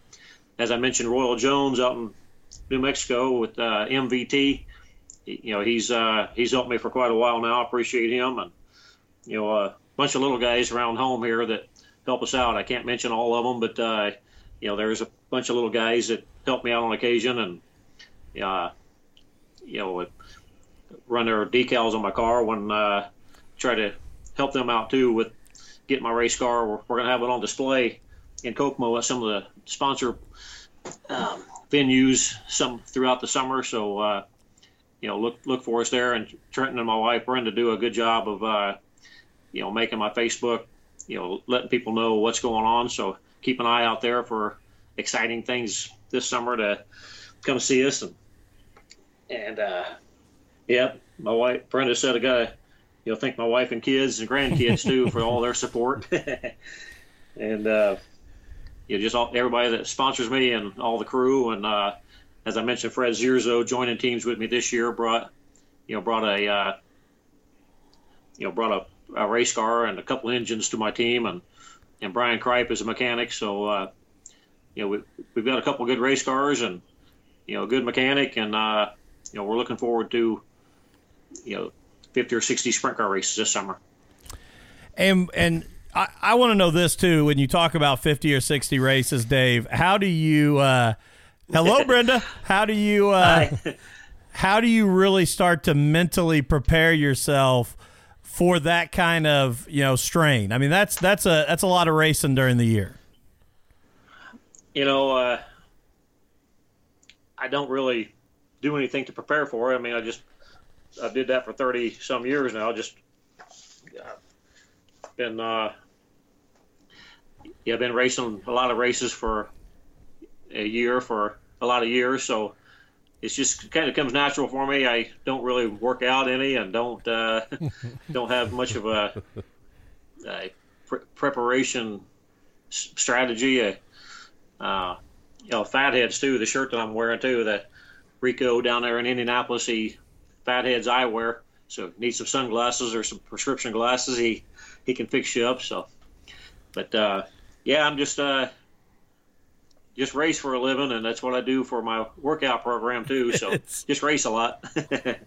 as I mentioned, Royal Jones out in New Mexico with uh, MVT, you know he's uh, he's helped me for quite a while now. I appreciate him, and you know a bunch of little guys around home here that help us out. I can't mention all of them, but uh, you know there's a bunch of little guys that help me out on occasion, and uh, you know run their decals on my car when uh, try to help them out too with getting my race car. We're, we're going to have it on display in Kokomo at some of the sponsor um, venues some throughout the summer. So uh, you know look look for us there. And Trenton and my wife Brenda do a good job of uh, you know making my Facebook you know letting people know what's going on. So keep an eye out there for exciting things this summer to come see us. And and uh, yeah, my wife Brenda said I gotta you know thank my wife and kids and grandkids too for all their support. [LAUGHS] And uh, you know just all, everybody that sponsors me and all the crew. And uh, as I mentioned Fred Zierzo joining teams with me this year brought you know brought a uh, you know brought a, a race car and a couple engines to my team. And and Brian Kripe is a mechanic so uh, you know we, we've got a couple good race cars and you know a good mechanic and uh, you know we're looking forward to you know 50 or 60 sprint car races this summer. And and I, I want to know this too. When you talk about 50 or 60 races, Dave, how do you? Uh, hello, [LAUGHS] Brenda. How do you? Uh, how do you really start to mentally prepare yourself for that kind of you know strain? I mean, that's that's a that's a lot of racing during the year. You know, uh, I don't really do anything to prepare for it. I mean, I just I did that for thirty some years now. Just been uh, yeah, been racing a lot of races for a year for a lot of years. So it's just kind of comes natural for me. I don't really work out any and don't uh, [LAUGHS] don't have much of a, a pre- preparation strategy. Uh, you know, fatheads too. The shirt that I'm wearing too. That Rico down there in Indianapolis, he fatheads eyewear. So need some sunglasses or some prescription glasses. He he can fix you up. So, but uh, yeah, I'm just uh, just race for a living, and that's what I do for my workout program too. So [LAUGHS] just race a lot. [LAUGHS]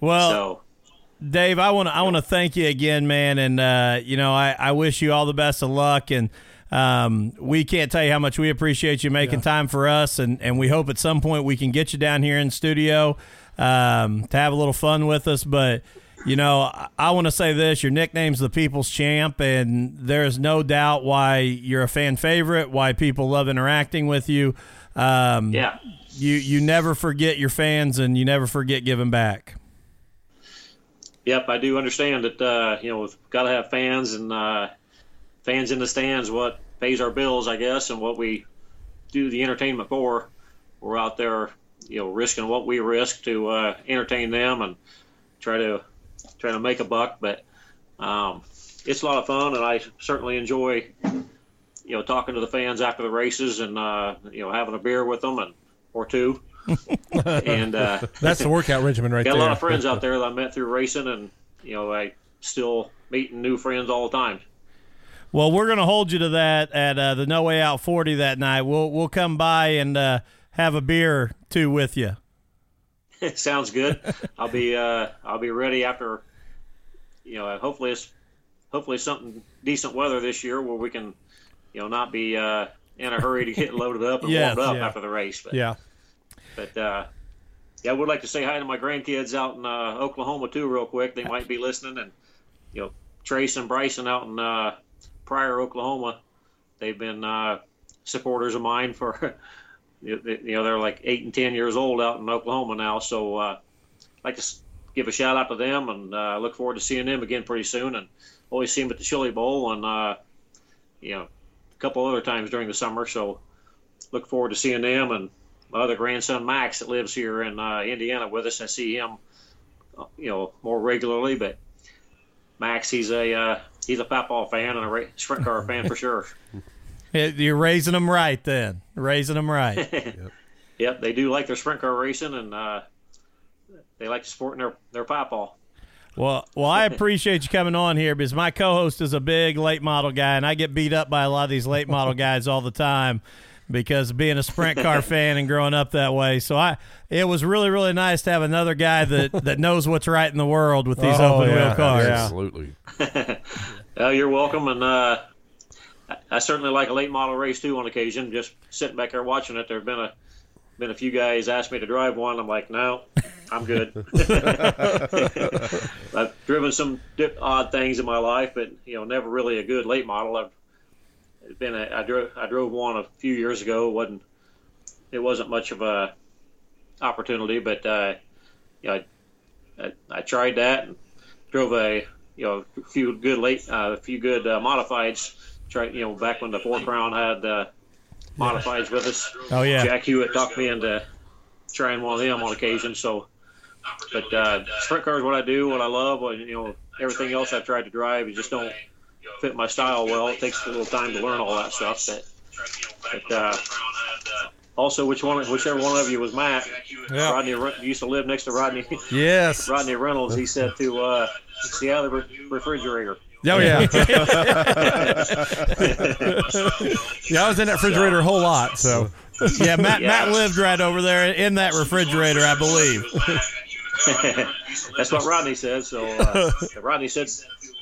Well, so Dave, I want to I want to thank you again, man, and uh, you know I, I wish you all the best of luck, and um, we can't tell you how much we appreciate you making time for us, and and we hope at some point we can get you down here in studio um, to have a little fun with us, but. You know, I, want to say this: your nickname's the People's Champ, and there is no doubt why you're a fan favorite, why people love interacting with you. Um, yeah, you you never forget your fans, and you never forget giving back. Yep, I do understand that. Uh, you know, we've got to have fans and uh, fans in the stands. What pays our bills, I guess, and what we do the entertainment for. We're out there, you know, risking what we risk to uh, entertain them and try to try to make a buck. But um, it's a lot of fun, and I certainly enjoy, you know, talking to the fans after the races and uh, you know having a beer with them and or two. [LAUGHS] and uh, That's the workout regimen right got there. Got a lot of friends out there that I met through racing, and you know I still meeting new friends all the time. Well, we're going to hold you to that at uh, the No Way Out 40 that night. We'll we'll come by and uh, have a beer or two with you. [LAUGHS] Sounds good. I'll be uh, I'll be ready after. You know, hopefully it's hopefully something decent weather this year where we can, you know, not be uh, in a hurry to get loaded up and [LAUGHS] Yes, warmed up yeah. after the race. But, Yeah. but uh, yeah, I would like to say hi to my grandkids out in uh, Oklahoma too, real quick. They might be listening, and you know, Trace and Bryson out in uh, Pryor, Oklahoma. They've been uh, supporters of mine for. [LAUGHS] You know, they're like eight and ten years old out in Oklahoma now, so uh, like to give a shout out to them, and uh, look forward to seeing them again pretty soon. And always see them at the Chili Bowl, and uh, you know, a couple other times during the summer. So look forward to seeing them and my other grandson Max that lives here in uh, Indiana with us. I see him, uh, you know, more regularly. But Max, he's a uh, he's a football fan and a ra- sprint car fan for sure. [LAUGHS] You're raising them right then. Raising them right. [LAUGHS] Yep, they do like their sprint car racing and uh, they like sporting their their football. Well, well, I appreciate you coming on here because my co-host is a big late model guy, and I get beat up by a lot of these late model guys all the time because being a sprint car [LAUGHS] fan and growing up that way. So I, it was really, really nice to have another guy that that knows what's right in the world with these Oh, open yeah, wheel cars. yeah. Absolutely. [LAUGHS] Uh, you're welcome, and uh, I- I certainly like a late model race too on occasion. Just sitting back there watching it, there've been a been a few guys asked me to drive one. I'm like, no, I'm good. [LAUGHS] I've driven some dip, odd things in my life, but you know, never really a good late model. I've been a, I drove I drove one a few years ago. It wasn't it wasn't much of a opportunity, but uh, you know, I, I, I tried that and drove a you know a few good late uh, a few good uh, modifieds. Tried you know back when the Four Crown had uh, modifieds with us. Oh yeah. Jack Hewitt talked me into trying one of them on occasion. So, but uh, sprint car is what I do, what I love. What, you know, everything else I've tried to drive, it just don't fit my style well. It takes a little time to learn all that stuff. But, but uh, also, which one, whichever one of you was Matt, Yeah. Rodney used to live next to Rodney. Yes. [LAUGHS] Rodney Reynolds. He said to uh, see out of the refrigerator. Oh yeah. [LAUGHS] yeah, I was in that refrigerator a whole lot. So Yeah, Matt Yeah. Matt lived right over there in that refrigerator, I believe. [LAUGHS] That's what Rodney said. So uh, Rodney said,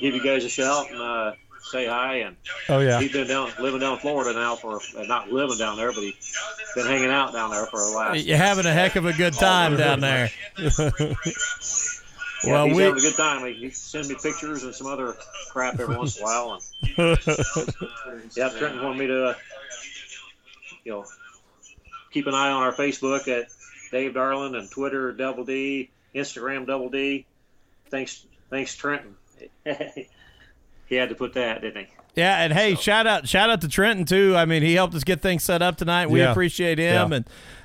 give you guys a shout and uh, say hi. And oh yeah. he's been down living down in Florida now for uh, not living down there, but he's been hanging out down there for a while. You're having a heck of a good time down there. [LAUGHS] Yeah, well, he's we having a good time. He, he sends me pictures and some other crap every once in a while. And [LAUGHS] yeah, Trenton wanted me to, uh, you know, keep an eye on our Facebook at Dave Darland and Twitter Double D, Instagram Double D. Thanks, thanks Trenton. [LAUGHS] he had to put that, didn't he? Yeah, and hey, shout out shout out to Trenton too. I mean, he helped us get things set up tonight. We Yeah. appreciate him Yeah. and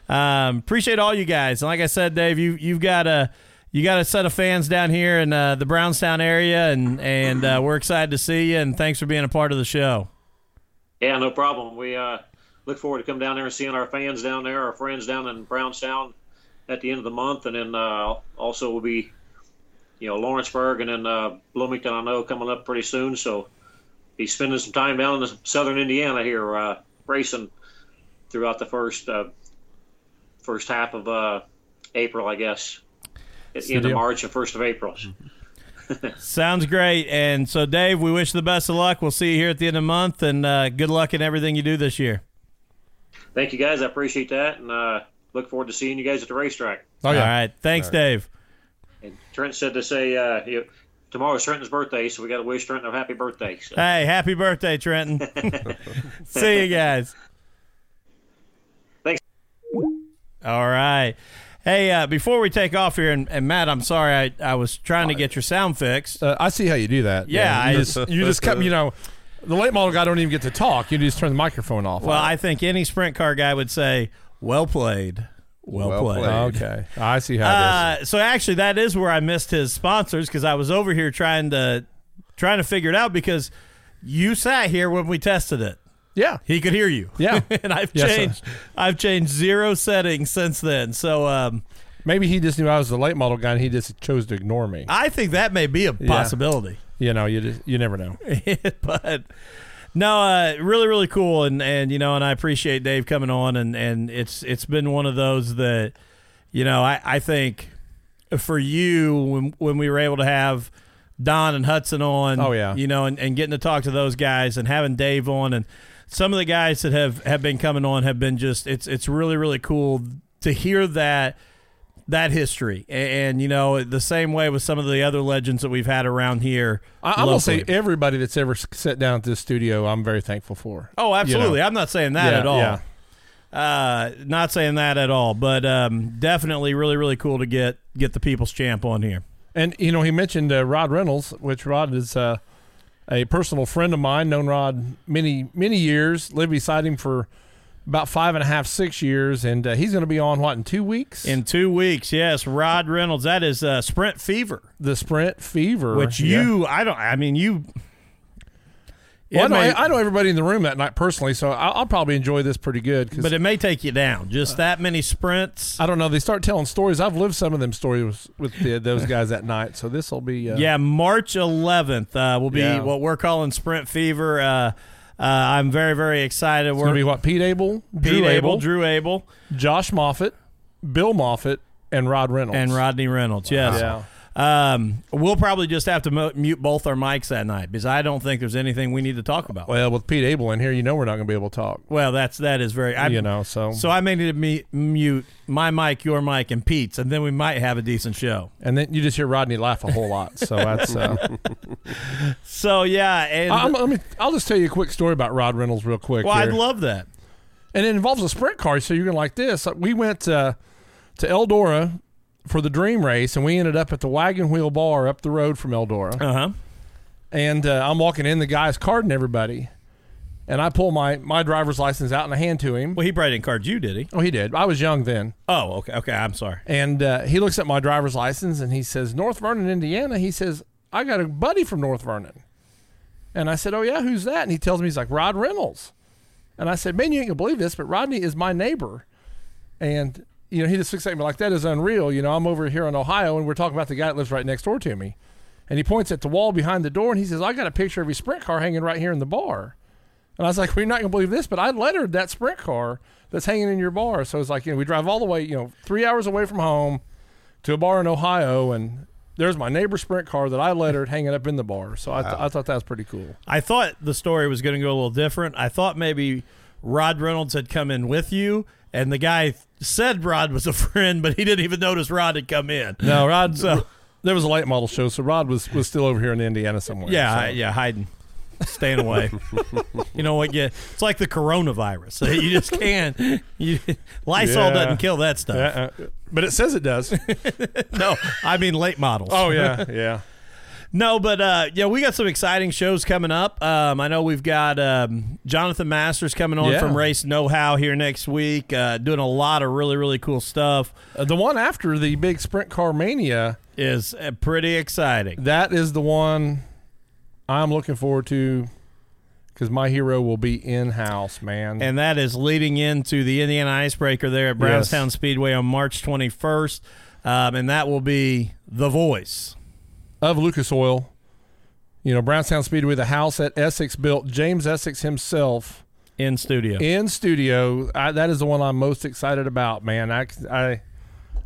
um, appreciate all you guys. And like I said, Dave, you you've got a you got a set of fans down here in uh, the Brownstown area, and and uh, we're excited to see you. And thanks for being a part of the show. Yeah, no problem. We uh, look forward to come down there and seeing our fans down there, our friends down in Brownstown at the end of the month, and then uh, also we'll be, you know, Lawrenceburg and then uh, Bloomington. I know coming up pretty soon, so be spending some time down in the southern Indiana here, uh, racing throughout the first first half of April, I guess, at the end of. March and first of April. [LAUGHS] Sounds great. And so, Dave, we wish you the best of luck. We'll see you here at the end of the month, and uh, good luck in everything you do this year. Thank you guys, I appreciate that, and uh, look forward to seeing you guys at the racetrack. Oh yeah. All right, thanks, Dave. And Trent said to say uh, he, tomorrow's Trenton's birthday, so we got to wish Trenton a happy birthday. So. Hey, happy birthday, Trenton. [LAUGHS] See you guys. Thanks. All right. Hey, uh, before we take off here, and, and Matt, I'm sorry, I, I was trying to get your sound fixed. Uh, I see how you do that. Yeah, you I- just you just come. [LAUGHS] You know, the late model guy don't even get to talk. You just turn the microphone off. Well, I think any sprint car guy would say, "Well played, well, Well played." played. okay, I see how it is. Uh, so actually, that is where I missed his sponsors because I was over here trying to trying to figure it out because you sat here when we tested it. Yeah, He could hear you. Yeah. [LAUGHS] and I've Yes, sir. changed. I've changed zero settings since then. So um, maybe he just knew I was the late model guy, and he just chose to ignore me. I think that may be a possibility. You know, you just you never know. [LAUGHS] but no, uh, really, really cool, and and you know, and I appreciate Dave coming on, and and it's it's been one of those that, you know, I I think for you when when we were able to have Don and Hudson on, Oh, yeah. you know, and, and getting to talk to those guys and having Dave on, and some of the guys that have have been coming on have been just it's it's really really cool to hear that that history and, and you know the same way with some of the other legends that we've had around here I, gonna say everybody that's ever sat down at this studio, I'm very thankful for. Oh, absolutely. You know. I'm not saying that Yeah, at all. yeah. Uh, not saying that at all. But um, definitely, really, really cool to get get the people's champ on here. And you know, he mentioned uh, Rod Reynolds, which Rod is uh, a personal friend of mine. Known Rod many many years. Lived beside him for about five and a half, six years, and uh, he's going to be on what in two weeks In two weeks, yes, Rod Reynolds. That is uh, Sprint Fever, the Sprint Fever, which Yeah. you, I don't, I mean, you. Well, I, know, may- I know everybody in the room that night personally, so I'll, I'll probably enjoy this pretty good. 'cause but it may take you down. Just that many sprints. I don't know. They start telling stories. I've lived some of them stories with the, those [LAUGHS] guys that night, so this will be. Uh, Yeah, March 11th uh, will be Yeah. what we're calling Sprint Fever. Uh, uh, I'm very, very excited. It's we're going to be what Pete Abel, Pete Drew Abel, Abel, Drew Abel, Josh Moffett, Bill Moffett, and Rod Reynolds. and Rodney Reynolds. Yes. Yeah. Um, we'll probably just have to mute both our mics that night because I don't think there's anything we need to talk about. Well, with Pete Abel in here, you know we're not going to be able to talk. Well, that's that is very. I, you know, so, So I may need to me- mute my mic, your mic, and Pete's, and then we might have a decent show. and then you just hear Rodney laugh a whole lot. So that's. Uh, [LAUGHS] So yeah, and I'm, let me, I'll just tell you a quick story about Rod Reynolds real quick. well, here. I'd love that. and it involves a sprint car. So you're gonna like this. We went uh, to Eldora for the Dream Race, and we ended up at the Wagon Wheel Bar up the road from Eldora. Uh huh. And uh, I'm walking in, the guy's carding everybody, and I pull my my driver's license out and I hand to him. Well, he probably didn't card you, did he? Oh, he did. I was young then, Oh, okay, okay. I'm sorry. and uh, he looks at my driver's license and he says North Vernon, Indiana. He says I got a buddy from North Vernon, and I said, Oh yeah, who's that? And he tells me he's like Rod Reynolds, and I said, Man, you ain't gonna believe this, but Rodney is my neighbor, and you know he just looks at me like that is unreal. You know I'm over here in Ohio and we're talking about the guy that lives right next door to me, and he points at the wall behind the door and he says I got a picture of your sprint car hanging right here in the bar. And I was like, well, you're not going to believe this, but I lettered that sprint car that's hanging in your bar. So it's like, you know, we drive all the way, you know, three hours away from home to a bar in Ohio, and there's my neighbor's sprint car that I lettered hanging up in the bar. So I, th- I thought that was pretty cool. I thought the story was going to go a little different. I thought maybe Rod Reynolds had come in with you, and the guy said Rod was a [LAUGHS] friend, but he didn't even notice Rod had come in. No, Rod, So- there was a late model show, so Rod was, was still over here in Indiana somewhere. Yeah, so. Yeah, hiding, staying away. [LAUGHS] you know what? Yeah, it's like the coronavirus. [LAUGHS] You just can't. You, Lysol Yeah. doesn't kill that stuff. Uh, uh, but it says it does. No, I mean late models. oh, yeah, yeah. No, but uh, yeah, we got some exciting shows coming up. Um, I know we've got um, Jonathan Masters coming on Yeah. from Race Know How here next week, uh, doing a lot of really, really cool stuff. Uh, the one after the big sprint car mania, Is uh, pretty exciting. that is the one I'm looking forward to because my hero will be in house, man. And that is leading into the Indiana Icebreaker there at Brownstown Speedway on March 21st. Um, and that will be The Voice. Of Lucas Oil. You know, Brownstown Speedway, the house that Essex built, James Essex himself in studio. in studio. I, that is the one I'm most excited about, man. I, I,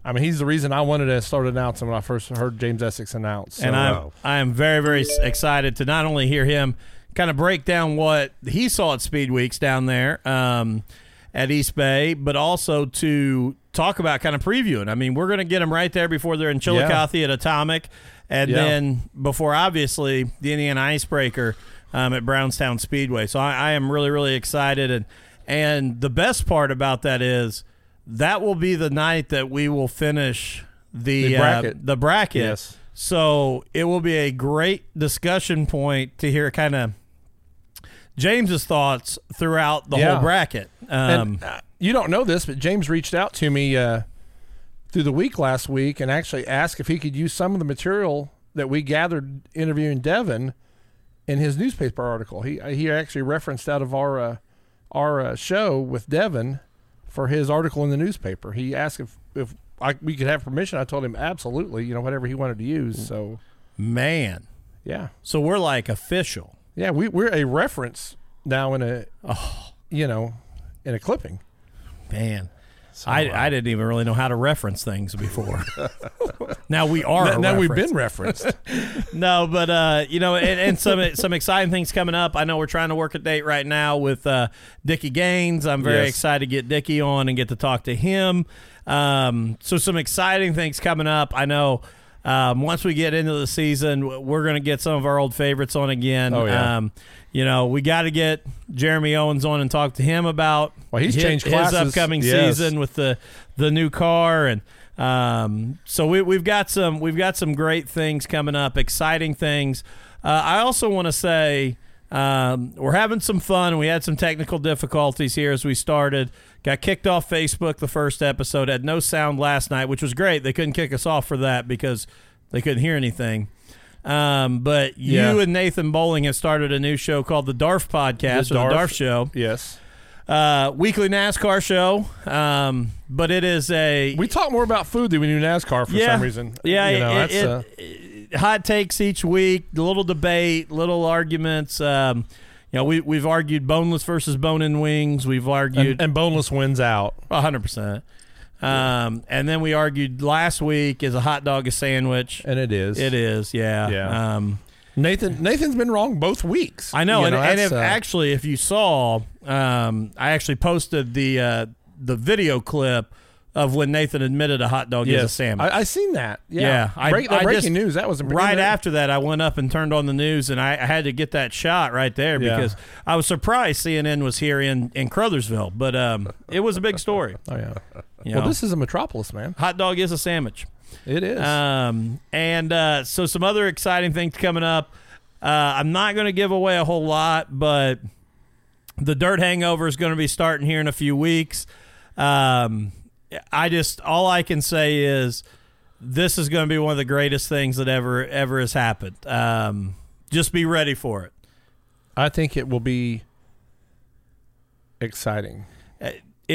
I mean, he's the reason I wanted to start announcing when I first heard James Essex announce. So, and I'm I am very very excited to not only hear him kind of break down what he saw at Speed Weeks down there um, at East Bay, but also to talk about kind of previewing. I mean, we're going to get them right there before they're in Chillicothe at Atomic, and Yeah. then before obviously the Indiana Icebreaker um, at Brownstown Speedway. So I, I am really really excited, and and the best part about that is that will be the night that we will finish the The uh, bracket. the bracket. Yes. So it will be a great discussion point to hear kind of James's thoughts throughout the Yeah. whole bracket. Um, and, uh, you don't know this, but James reached out to me uh, through the week last week and actually asked if he could use some of the material that we gathered interviewing Devin in his newspaper article. He he actually referenced out of our uh, our uh, show with Devin for his article in the newspaper. He asked if if I, we could have permission. I told him absolutely. You know whatever he wanted to use. So man, yeah, so we're like official. yeah, we we're a reference now in a you know in a clipping. Man, I, I didn't even really know how to reference things before. [LAUGHS] now we are. Now, now we've been referenced. [LAUGHS] no, but uh, you know, and, and some some exciting things coming up. I know we're trying to work a date right now with uh, Dickie Gaines. I'm very Yes. excited to get Dickie on and get to talk to him. Um, so some exciting things coming up. I know. Um, once we get into the season, we're going to get some of our old favorites on again. Oh, yeah. Um, you know, we got to get Jeremy Owens on and talk to him about Well, he's his, changed his upcoming Yes. season with the the new car and Um, so we, we've got some we've got some great things coming up, exciting things. Uh, I also want to say um, we're having some fun. We had some technical difficulties here as we started. Got kicked off Facebook the first episode. Had no sound last night, which was great. They couldn't kick us off for that because they couldn't hear anything. Um, but you Yeah. and Nathan Bowling have started a new show called the Darf Podcast, The or the Darf- Show, Yes. uh, weekly NASCAR show. Um, but it is a We talk more about food than we do NASCAR for Yeah. some reason. Yeah, You know, it- that's, it- uh, it- hot takes each week, a little debate, little arguments. Um, you know, we we've argued boneless versus bone-in wings. We've argued and, and boneless wins out. hundred percent. Um, and then we argued last week is a hot dog a sandwich? And it is. It is, yeah. Yeah. Um, Nathan Nathan's been wrong both weeks. I know, You and, and if uh, actually, if you saw, um, I actually posted the uh, the video clip of when Nathan admitted a hot dog is a sandwich. I, I seen that. Yeah, Yeah, Break, that I breaking just- news. That was a right after that, I went up and turned on the news, and I, I had to get that shot right there Yeah. because I was surprised CNN was here in, in Crothersville, but um, it was a big story. [LAUGHS] Oh yeah. You Well, know, this is a metropolis, man. hot dog is a sandwich. It is. Um, and uh, so some other exciting things coming up. Uh, I'm not going to give away a whole lot, but the Dirt Hangover is going to be starting here in a few weeks. Um, I just all I can say is this is going to be one of the greatest things that ever ever has happened. Um, just be ready for it. I think it will be exciting.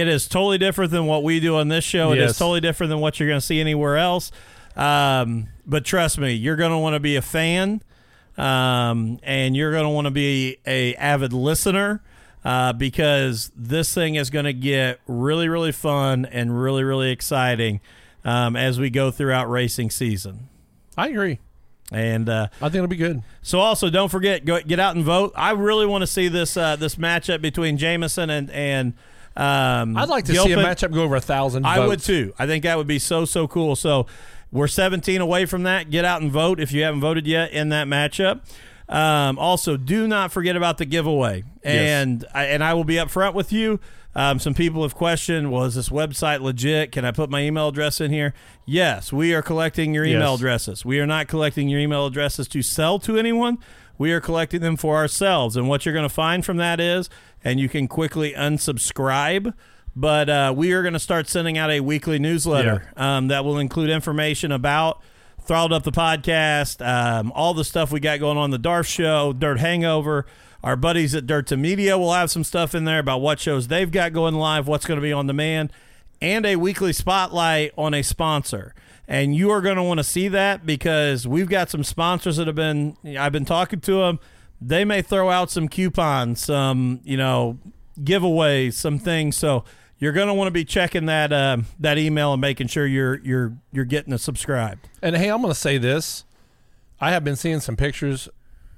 It is totally different than what we do on this show. It is Yes. totally different than what you're going to see anywhere else. Um, but trust me, you're going to want to be a fan, um, and you're going to want to be a avid listener uh, because this thing is going to get really, really fun and really, really exciting um, as we go throughout racing season. I agree. And uh, I think it'll be good. so also don't forget go get out and vote. I really want to see this uh, this matchup between Jameson and and um, I'd like to see a matchup go over a thousand. I would too. I think that would be so so cool. So we're 17 away from that. Get out and vote if you haven't voted yet in that matchup. Um, also, do not forget about the giveaway, and I, and I will be upfront with you. Um, some people have questioned, well, is this website legit? Can I put my email address in here? Yes, we are collecting your email Yes. addresses. We are not collecting your email addresses to sell to anyone. We are collecting them for ourselves. And what you're going to find from that is, and you can quickly unsubscribe, but uh, we are going to start sending out a weekly newsletter um, that will include information about Throttled Up the podcast, um, all the stuff we got going on the Darf Show, Dirt Hangover. Our buddies at Dirt2Media will have some stuff in there about what shows they've got going live, what's going to be on demand, and a weekly spotlight on a sponsor. And you are going to want to see that because we've got some sponsors that have been, I've been talking to them. They may throw out some coupons, some, you know, giveaways, some things. So you're going to want to be checking that uh, that email and making sure you're you're you're getting it subscribed. And hey, I'm going to say this. I have been seeing some pictures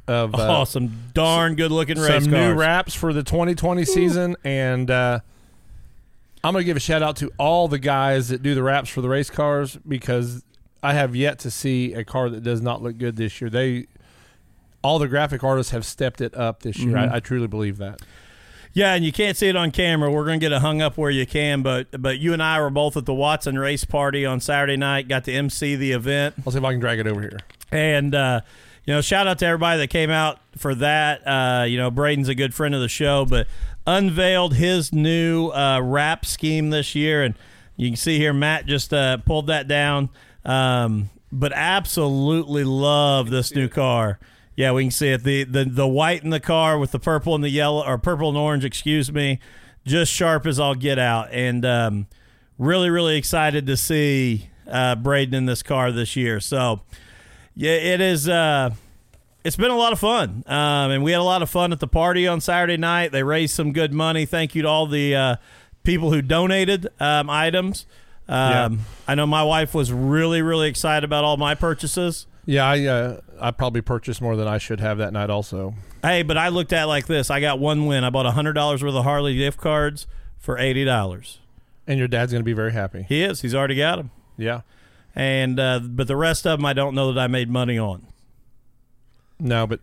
of uh, oh, some darn good looking race some cars. new wraps for the 2020 season, and uh, I'm going to give a shout out to all the guys that do the wraps for the race cars because I have yet to see a car that does not look good this year. They all the graphic artists have stepped it up this year. Mm-hmm. I, I truly believe that. Yeah, and you can't see it on camera. We're going to get it hung up where you can, but but you and I were both at the Watson race party on Saturday night. Got to MC the event. I'll see if I can drag it over here. And uh, you know, shout out to everybody that came out for that. Uh, you know, Braden's a good friend of the show, but unveiled his new uh, wrap scheme this year, and you can see here Matt just uh, pulled that down. Um, but absolutely love this new car. Yeah, we can see it. The, the the white in the car with the purple and the yellow, or purple and orange, excuse me, just sharp as all get out. And um, really, really excited to see uh, Braden in this car this year. So, yeah, it is. Uh, it's been a lot of fun, um, and we had a lot of fun at the party on Saturday night. They raised some good money. Thank you to all the uh, people who donated um, items. Um, I know my wife was really, really excited about all my purchases. Yeah, I uh, I probably purchased more than I should have that night. Also, Hey, but I looked at it like this: I got one win. I bought hundred dollars worth of Harley gift cards for eighty dollars. and your dad's going to be very happy. He is. He's already got them. Yeah. And uh, but the rest of them, I don't know that I made money on. No, but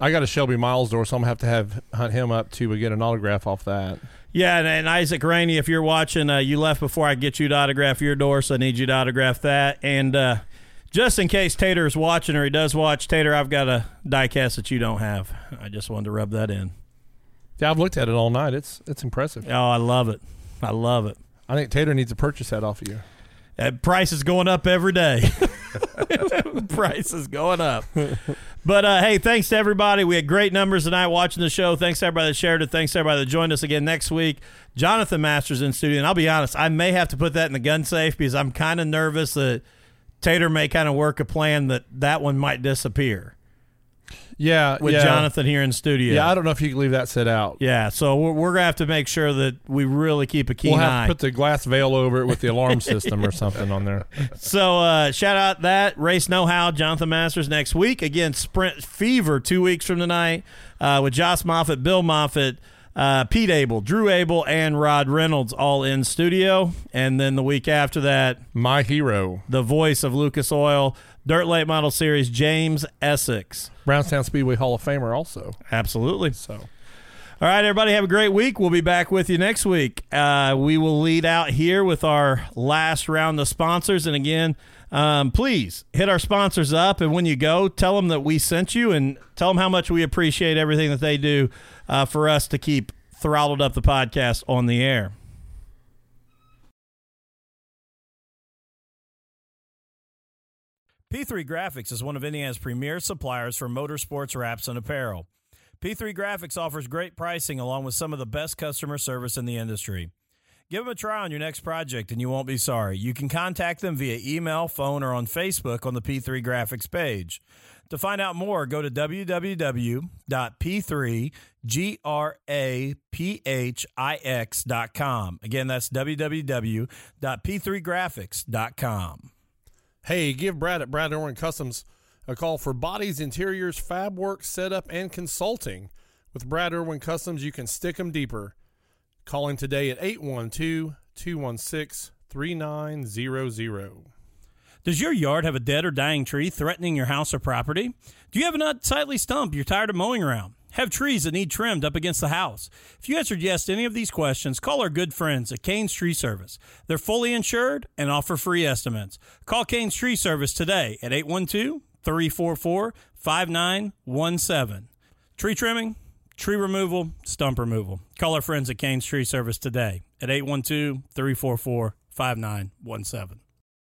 I got a Shelby Miles door, so I'm gonna have to have hunt him up to get an autograph off that. Yeah, and, and Isaac Rainey, if you're watching, uh, you left before I get you to autograph your door, so I need you to autograph that. And uh, just in case Tater is watching or he does watch, Tater, I've got a diecast that you don't have. I just wanted to rub that in. Yeah, I've looked at it all night. It's it's impressive. Oh, I love it. I love it. I think Tater needs to purchase that off of you. That price is going up every day. [LAUGHS] price is going up. But uh, hey, thanks to everybody. We had great numbers tonight watching the show. Thanks to everybody that shared it. Thanks to everybody that joined us again next week. Jonathan Masters in studio. And I'll be honest, I may have to put that in the gun safe because I'm kind of nervous that Tater may kind of work a plan that that one might disappear Yeah, with yeah. Jonathan here in studio. Yeah, I don't know if you can leave that set out. Yeah, so we're, we're gonna have to make sure that we really keep a keen We'll have eye. to put the glass veil over it with the alarm [LAUGHS] system or something on there. So uh, shout out that race know how Jonathan Masters next week again Sprint Fever two weeks from tonight uh, with Josh Moffitt, Bill Moffitt, uh, Pete Abel, Drew Abel, and Rod Reynolds all in studio, and then the week after that, My hero, the voice of Lucas Oil, Dirt Late Model Series, James Essex. Brownstown Speedway Hall of Famer, also. Absolutely. So All right, everybody, have a great week. We'll be back with you next week. Uh, we will lead out here with our last round of sponsors. And again, um, please hit our sponsors up. And when you go, tell them that we sent you and tell them how much we appreciate everything that they do uh, for us to keep throttled up the podcast on the air. P3 Graphix is one of Indiana's premier suppliers for motorsports wraps and apparel. P3 Graphix offers great pricing along with some of the best customer service in the industry. Give them a try on your next project and you won't be sorry. You can contact them via email, phone, or on Facebook on the P3 Graphix page. To find out more, go to www.p3graphics.com. Again, that's www.p3graphics.com. Hey, give Brad at Brad Erwin Customs a call for bodies, interiors, fab work, setup, and consulting. With Brad Erwin Customs, you can stick them deeper. Call him today at 812 216 3900. Does your yard have a dead or dying tree threatening your house or property? Do you have an unsightly stump you're tired of mowing around? Have trees that need trimmed up against the house? If you answered yes to any of these questions, call our good friends at Cain's Tree Service. They're fully insured and offer free estimates. Call Cain's Tree Service today at 812 344 5917. Tree trimming, tree removal, stump removal. Call our friends at Cain's Tree Service today at 812 344 5917.